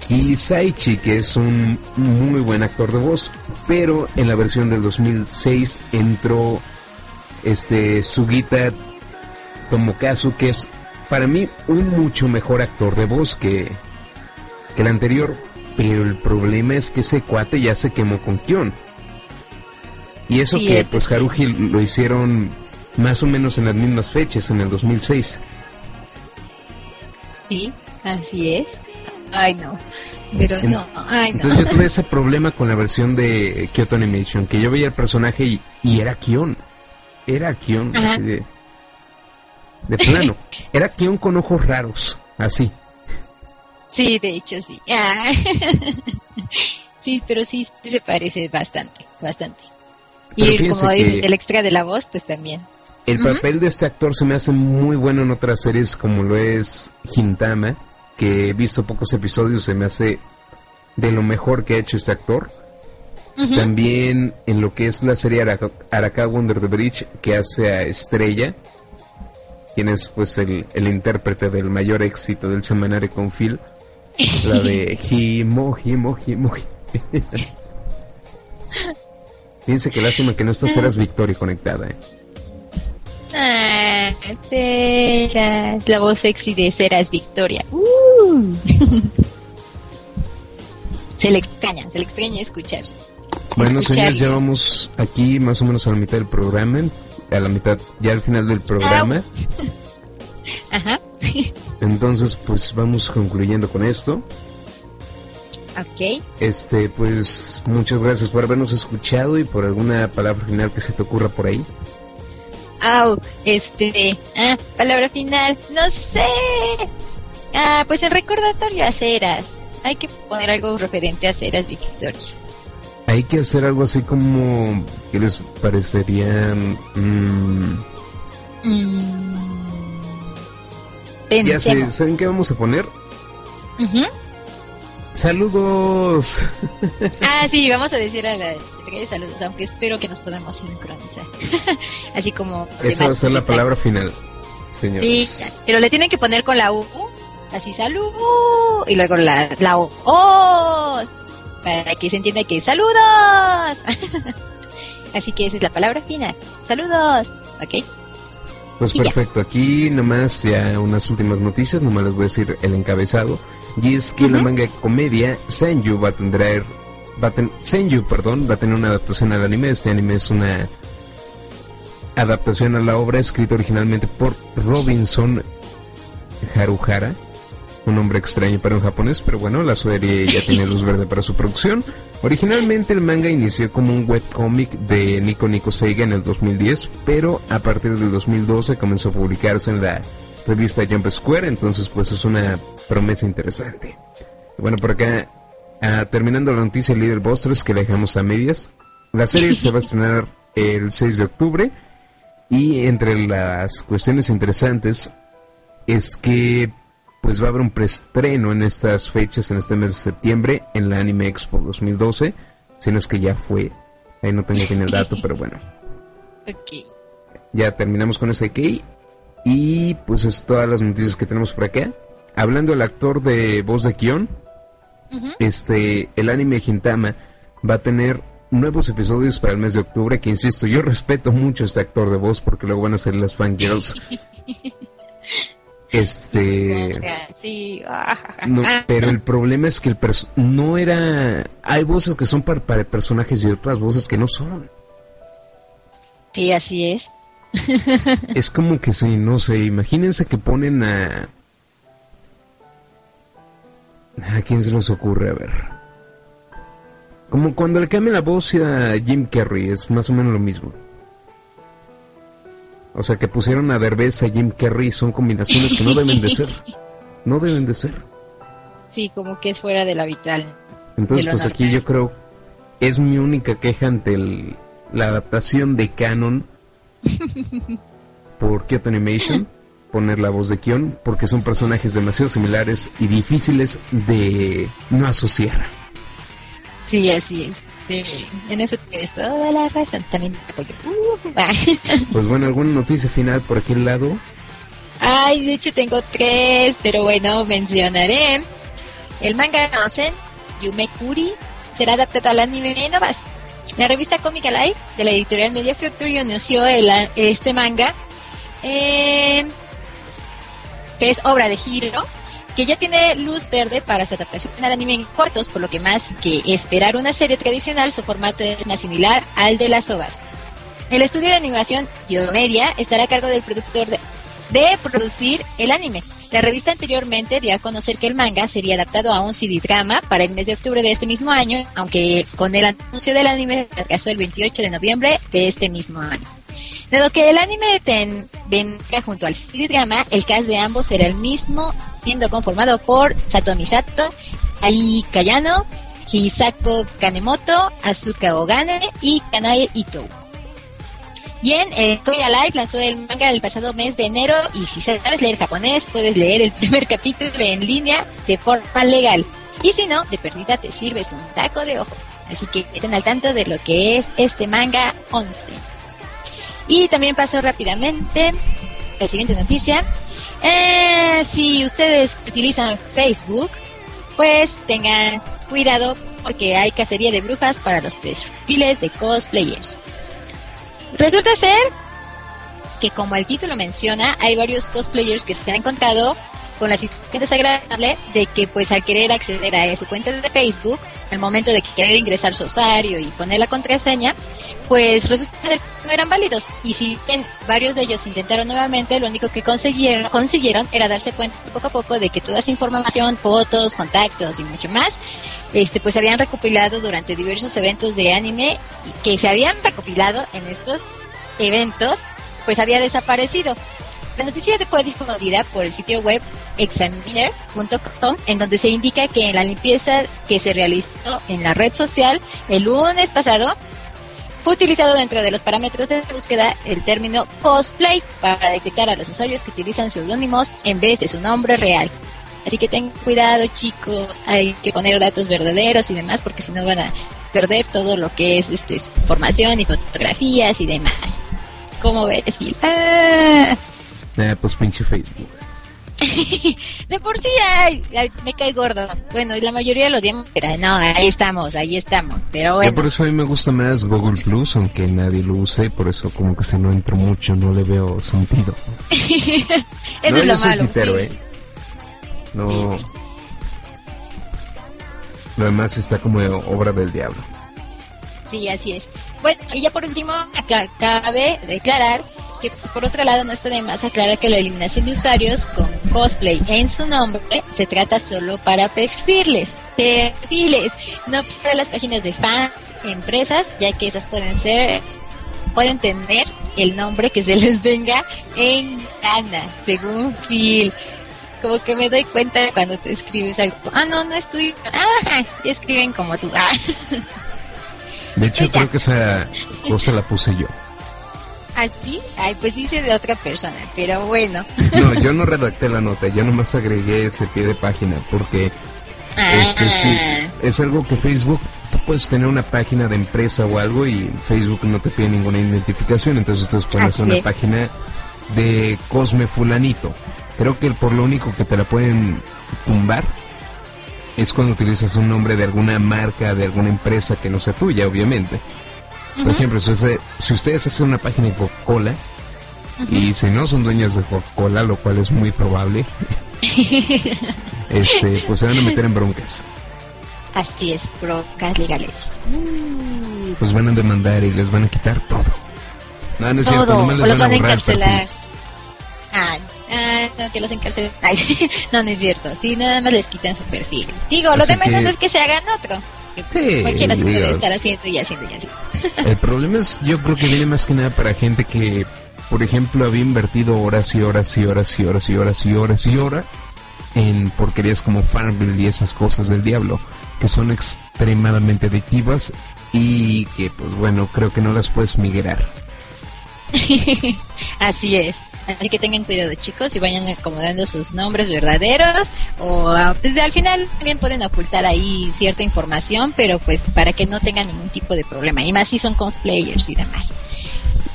Kisaichi, que es un muy buen actor de voz. Pero en la versión del 2006 entró este Sugita Tomokazu, que es para mí un mucho mejor actor de voz que, que el anterior. Pero el problema es que ese cuate ya se quemó con Kion. Y eso Sí, que eso pues sí. Haruhi lo hicieron más o menos en las mismas fechas, en el 2006. Sí, así es. Ay, no. Pero En- no, ay, no. Entonces yo tuve ese problema con la versión de Kyoto Animation, que yo veía el personaje y, y era Kion. Era Kion, de, de plano. Era Kion con ojos raros, así. Sí, de hecho sí. Ah. sí, pero sí, sí se parece bastante, bastante. Y como dices, el extra de la voz, pues también. El papel de este actor se me hace muy bueno en otras series como lo es Hintama, que he visto pocos episodios, se me hace de lo mejor que ha hecho este actor. También en lo que es la serie Araka, Arakawa Under the Bridge, que hace a Estrella, quien es pues el, el intérprete del mayor éxito del semanario con Phil, la de Himo, Himo, Himo. Fíjense que lástima que no está Ceras Victoria conectada. ¿eh? Ah, Ceras, la voz sexy de Ceras Victoria. Uh. se le extraña, se le extraña escuchar. Bueno, señores, ya vamos aquí más o menos a la mitad del programa, a la mitad, ya al final del programa. Ajá, Entonces, pues vamos concluyendo con esto. ok. Este, pues muchas gracias por habernos escuchado y por alguna palabra final que se te ocurra por ahí. Au, este, ah, palabra final, no sé. Ah, pues el recordatorio a Ceras. Hay que poner algo referente a Ceras Victoria. Hay que hacer algo así como, ¿qué les parecería? Mm, Mm. Ya sé. ¿saben qué vamos a poner? ¡Saludos! Ah, sí, vamos a decir a la de saludos, aunque espero que nos podamos sincronizar. Así como. Esa va a ser la palabra final, señores. Sí, pero le tienen que poner con la U, así salud, y luego la, la O, ¡Oh! para que se entienda que saludos. así que esa es la palabra final. Saludos, ¿ok? Pues perfecto, aquí nomás ya unas últimas noticias, nomás les voy a decir el encabezado. Y es que la Ujú. manga comedia Senju va a tener, va a ten- Senju, perdón, va a tener una adaptación al anime. Este anime es una adaptación a la obra escrita originalmente por Robinson Haruhara, un nombre extraño para un japonés, pero bueno, la serie ya tiene luz verde para su producción. Originalmente el manga inició como un webcomic de Nico Nico Seiga en el 2010, pero a partir del 2012 comenzó a publicarse en la revista Jump Square, entonces pues es una promesa interesante. Bueno, por acá, ah, terminando la noticia de Little Busters que la dejamos a medias, la serie se va a estrenar el 6 de octubre y entre las cuestiones interesantes es que pues va a haber un preestreno en estas fechas, en este mes de septiembre, en la Anime Expo 2012, si no es que ya fue, ahí no tengo bien el dato, pero bueno, Ok. ya terminamos con ese key y pues es todas las noticias que tenemos por acá. Hablando del actor de voz de Kion, Ujú. este, el anime Hintama va a tener nuevos episodios para el mes de octubre, que insisto, yo respeto mucho a este actor de voz porque luego van a ser las fangirls. Este... Sí. ah, No, pero el problema es que el no era... Hay voces que son para, para personajes y otras voces que no son. Sí, así es. Es como que sí, no sé, imagínense que ponen a... ¿A quién se les ocurre? A ver. Como cuando le cambian la voz a Jim Carrey, es más o menos lo mismo. O sea, que pusieron a Derbez a Jim Carrey son combinaciones que no deben de ser. No deben de ser. Sí, como que es fuera del habitual. Entonces, De lo pues aquí yo creo es mi única queja ante el- la adaptación de Canon por Kyoto Animation, poner la voz de Kion, porque son personajes demasiado similares y difíciles de no asociar. Sí, así es. Sí, en eso tienes toda la razón. También te apoyo. Uh, ah. Pues bueno, alguna noticia final por aquel lado. Ay, de hecho tengo tres, pero bueno, mencionaré. El manga Nosen, Yume Kuri, será adaptado al anime Novas. La revista Comic Alive de la editorial Media Factory anunció el, este manga, eh, que es obra de Hiro, que ya tiene luz verde para su adaptación al anime en cortos, por lo que más que esperar una serie tradicional, su formato es más similar al de las ovas. El estudio de animación Yomedia estará a cargo del productor de, de producir el anime. La revista anteriormente dio a conocer que el manga sería adaptado a un CD drama para el mes de octubre de este mismo año, aunque con el anuncio del anime se atrasó el 28 de noviembre de este mismo año. Dado que el anime ten, venga junto al drama, el cast de ambos será el mismo, siendo conformado por Satomi Sato, Ai Kayano, Hisako Kanemoto, Asuka Ogane y Kanae Ito. Bien, eh, Koei Alive lanzó el manga el pasado mes de enero y si sabes leer japonés puedes leer el primer capítulo en línea de forma legal. Y si no, de perdida te sirves un taco de ojo. Así que estén al tanto de lo que es este manga 11. Y también pasó rápidamente la siguiente noticia. Eh, si ustedes utilizan Facebook, pues tengan cuidado porque hay cacería de brujas para los perfiles de cosplayers. Resulta ser que como el título menciona, hay varios cosplayers que se han encontrado con la situación desagradable de que pues al querer acceder a su cuenta de Facebook, al momento de querer ingresar su usuario y poner la contraseña, pues resulta que no eran válidos. Y si bien varios de ellos intentaron nuevamente, lo único que consiguieron, consiguieron era darse cuenta poco a poco de que toda esa información, fotos, contactos y mucho más, este pues se habían recopilado durante diversos eventos de anime que se habían recopilado en estos eventos, pues había desaparecido. La noticia fue difundida por el sitio web examiner.com, en donde se indica que en la limpieza que se realizó en la red social el lunes pasado, fue utilizado dentro de los parámetros de búsqueda el término cosplay para detectar a los usuarios que utilizan seudónimos en vez de su nombre real. Así que ten cuidado chicos, hay que poner datos verdaderos y demás porque si no van a perder todo lo que es este, información y fotografías y demás. ¿Cómo ves, Phil? Eh, pues pinche Facebook. de por sí ay, ay, me cae gordo. Bueno, y la mayoría lo odiamos, pero no, ahí estamos, ahí estamos. Pero Ya bueno, por eso a mí me gusta más Google Plus, aunque nadie lo use, por eso como que se no entro mucho, no le veo sentido. eso no, es yo lo soy malo. tuitero, sí. ¿eh? No. Lo demás está como obra del diablo. Sí, así es. Bueno, y ya por último, acá cabe declarar que pues, por otro lado no está de más aclarar que la eliminación de usuarios con cosplay en su nombre se trata solo para perfiles, perfiles, no para las páginas de fans, empresas, ya que esas pueden ser, pueden tener el nombre que se les venga en gana, según Phil. Como que me doy cuenta cuando te escribes algo. Ah, no, no estoy. Ah, ya escriben como tú. Ah. De hecho, Pues creo que esa cosa la puse yo. ¿Así? Ay, pues dice de otra persona, pero bueno. No, yo no redacté la nota, yo nomás agregué ese pie de página porque este sí es algo que Facebook tú puedes tener una página de empresa o algo y Facebook no te pide ninguna identificación, entonces tú pones una es. página de Cosme fulanito. Creo que por lo único que te la pueden tumbar es cuando utilizas un nombre de alguna marca, de alguna empresa que no sea tuya, obviamente. Por ejemplo, si, ustedes- si ustedes hacen una página de Coca-Cola y si no son dueños de Coca-Cola, lo cual es muy probable, este, pues se van a meter en broncas. Así es, brocas legales. Pues van a demandar y les van a quitar todo. No, no es cierto, Todo, nomás o les los van a encarcelar. Ah, ah, no, que los encarcelen. Ay, no, no es cierto. Sí, nada más les quitan su perfil. Digo, lo de menos que- es que se hagan otro. Que Sí, cualquiera se puede estar haciendo y haciendo y haciendo. El problema es, yo creo que viene más que nada para gente que, por ejemplo, había invertido horas y horas y horas y horas y horas y horas y horas en porquerías como Farmville y esas cosas del diablo, que son extremadamente adictivas y que, pues bueno, creo que no las puedes migrar. Así es. Así que tengan cuidado chicos y vayan acomodando sus nombres verdaderos o ah, pues al final también pueden ocultar ahí cierta información, pero pues para que no tengan ningún tipo de problema. Y más si son cosplayers y demás.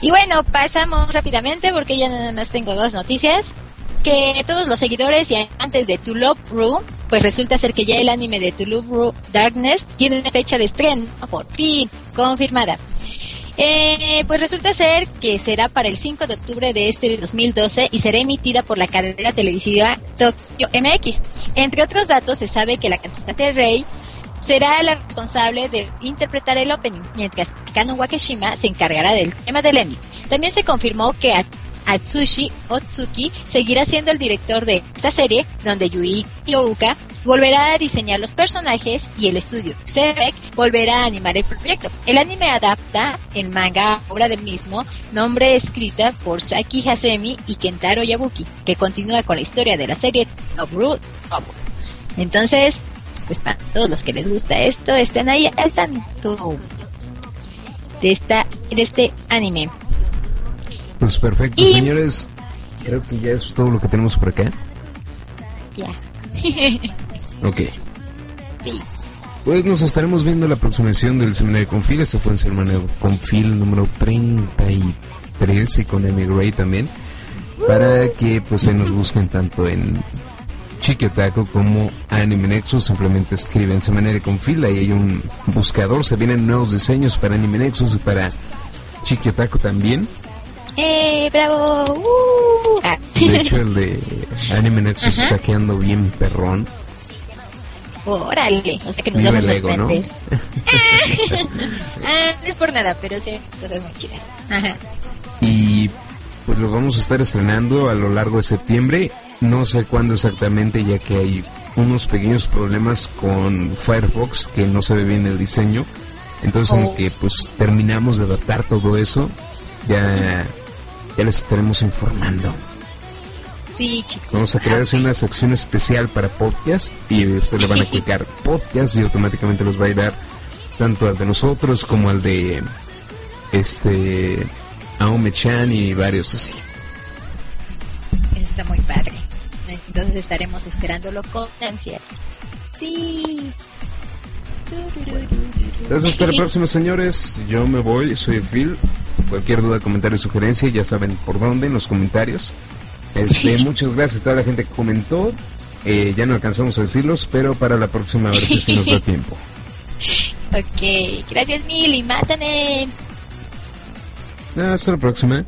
Y bueno, pasamos rápidamente porque ya nada más tengo dos noticias. Que todos los seguidores y antes de To Love Ru, pues resulta ser que ya el anime de To Love Ru Darkness tiene fecha de estreno, por fin, confirmada. Eh, pues resulta ser que será para el 5 de octubre de este 2012 y será emitida por la cadena televisiva Tokyo MX. Entre otros datos, se sabe que la cantante Rey será la responsable de interpretar el opening, mientras que Kano Wakeshima se encargará del tema del ending. También se confirmó que Atsushi Otsuki seguirá siendo el director de esta serie, donde Yui Ouka volverá a diseñar los personajes y el estudio Sebek volverá a animar el proyecto. El anime adapta el manga obra del mismo nombre escrita por Saki Hasemi y Kentaro Yabuki, que continúa con la historia de la serie Nobu Entonces, pues para todos los que les gusta esto, estén ahí al tanto de esta de este anime. Pues perfecto, señores. Creo que ya es todo lo que tenemos por acá. Ya. Ok. Sí. Pues nos estaremos viendo la aproximación del seminario Confil. Este fue el seminario Confil número 33 y con Amy Gray también. Para que pues se nos busquen tanto en Chiquiotaco como Anime Nexus. Simplemente escriben seminario Confil. Ahí hay un buscador. Se vienen nuevos diseños para Anime Nexus y para Chiquiotaco también. ¡Eh, bravo! Uh. Ah. De hecho, el de Anime Nexus está quedando bien perrón. Órale, o sea que nos vas a sorprender. ah, no es por nada, pero sí, cosas muy chidas. Ajá. Y pues lo vamos a estar estrenando a lo largo de septiembre. No sé cuándo exactamente, ya que hay unos pequeños problemas con Firefox que no se ve bien el diseño. Entonces, en Oh. que pues terminamos de adaptar todo eso, ya, ya les estaremos informando. Sí, chicos. Vamos a crear una sección especial para podcast y ustedes le van a clicar podcast y automáticamente los va a ir dar tanto al de nosotros como al de este Aome-chan y varios así. Eso está muy padre. Entonces estaremos esperándolo con ansias. Sí. Entonces hasta la próxima señores, yo me voy, soy Phil. Cualquier duda, comentario, sugerencia, ya saben por dónde en los comentarios. Este, muchas gracias a toda la gente que comentó. Eh, ya no alcanzamos a decirlos, pero para la próxima a ver si nos da tiempo. Ok, gracias mil y mátanen. Hasta la próxima.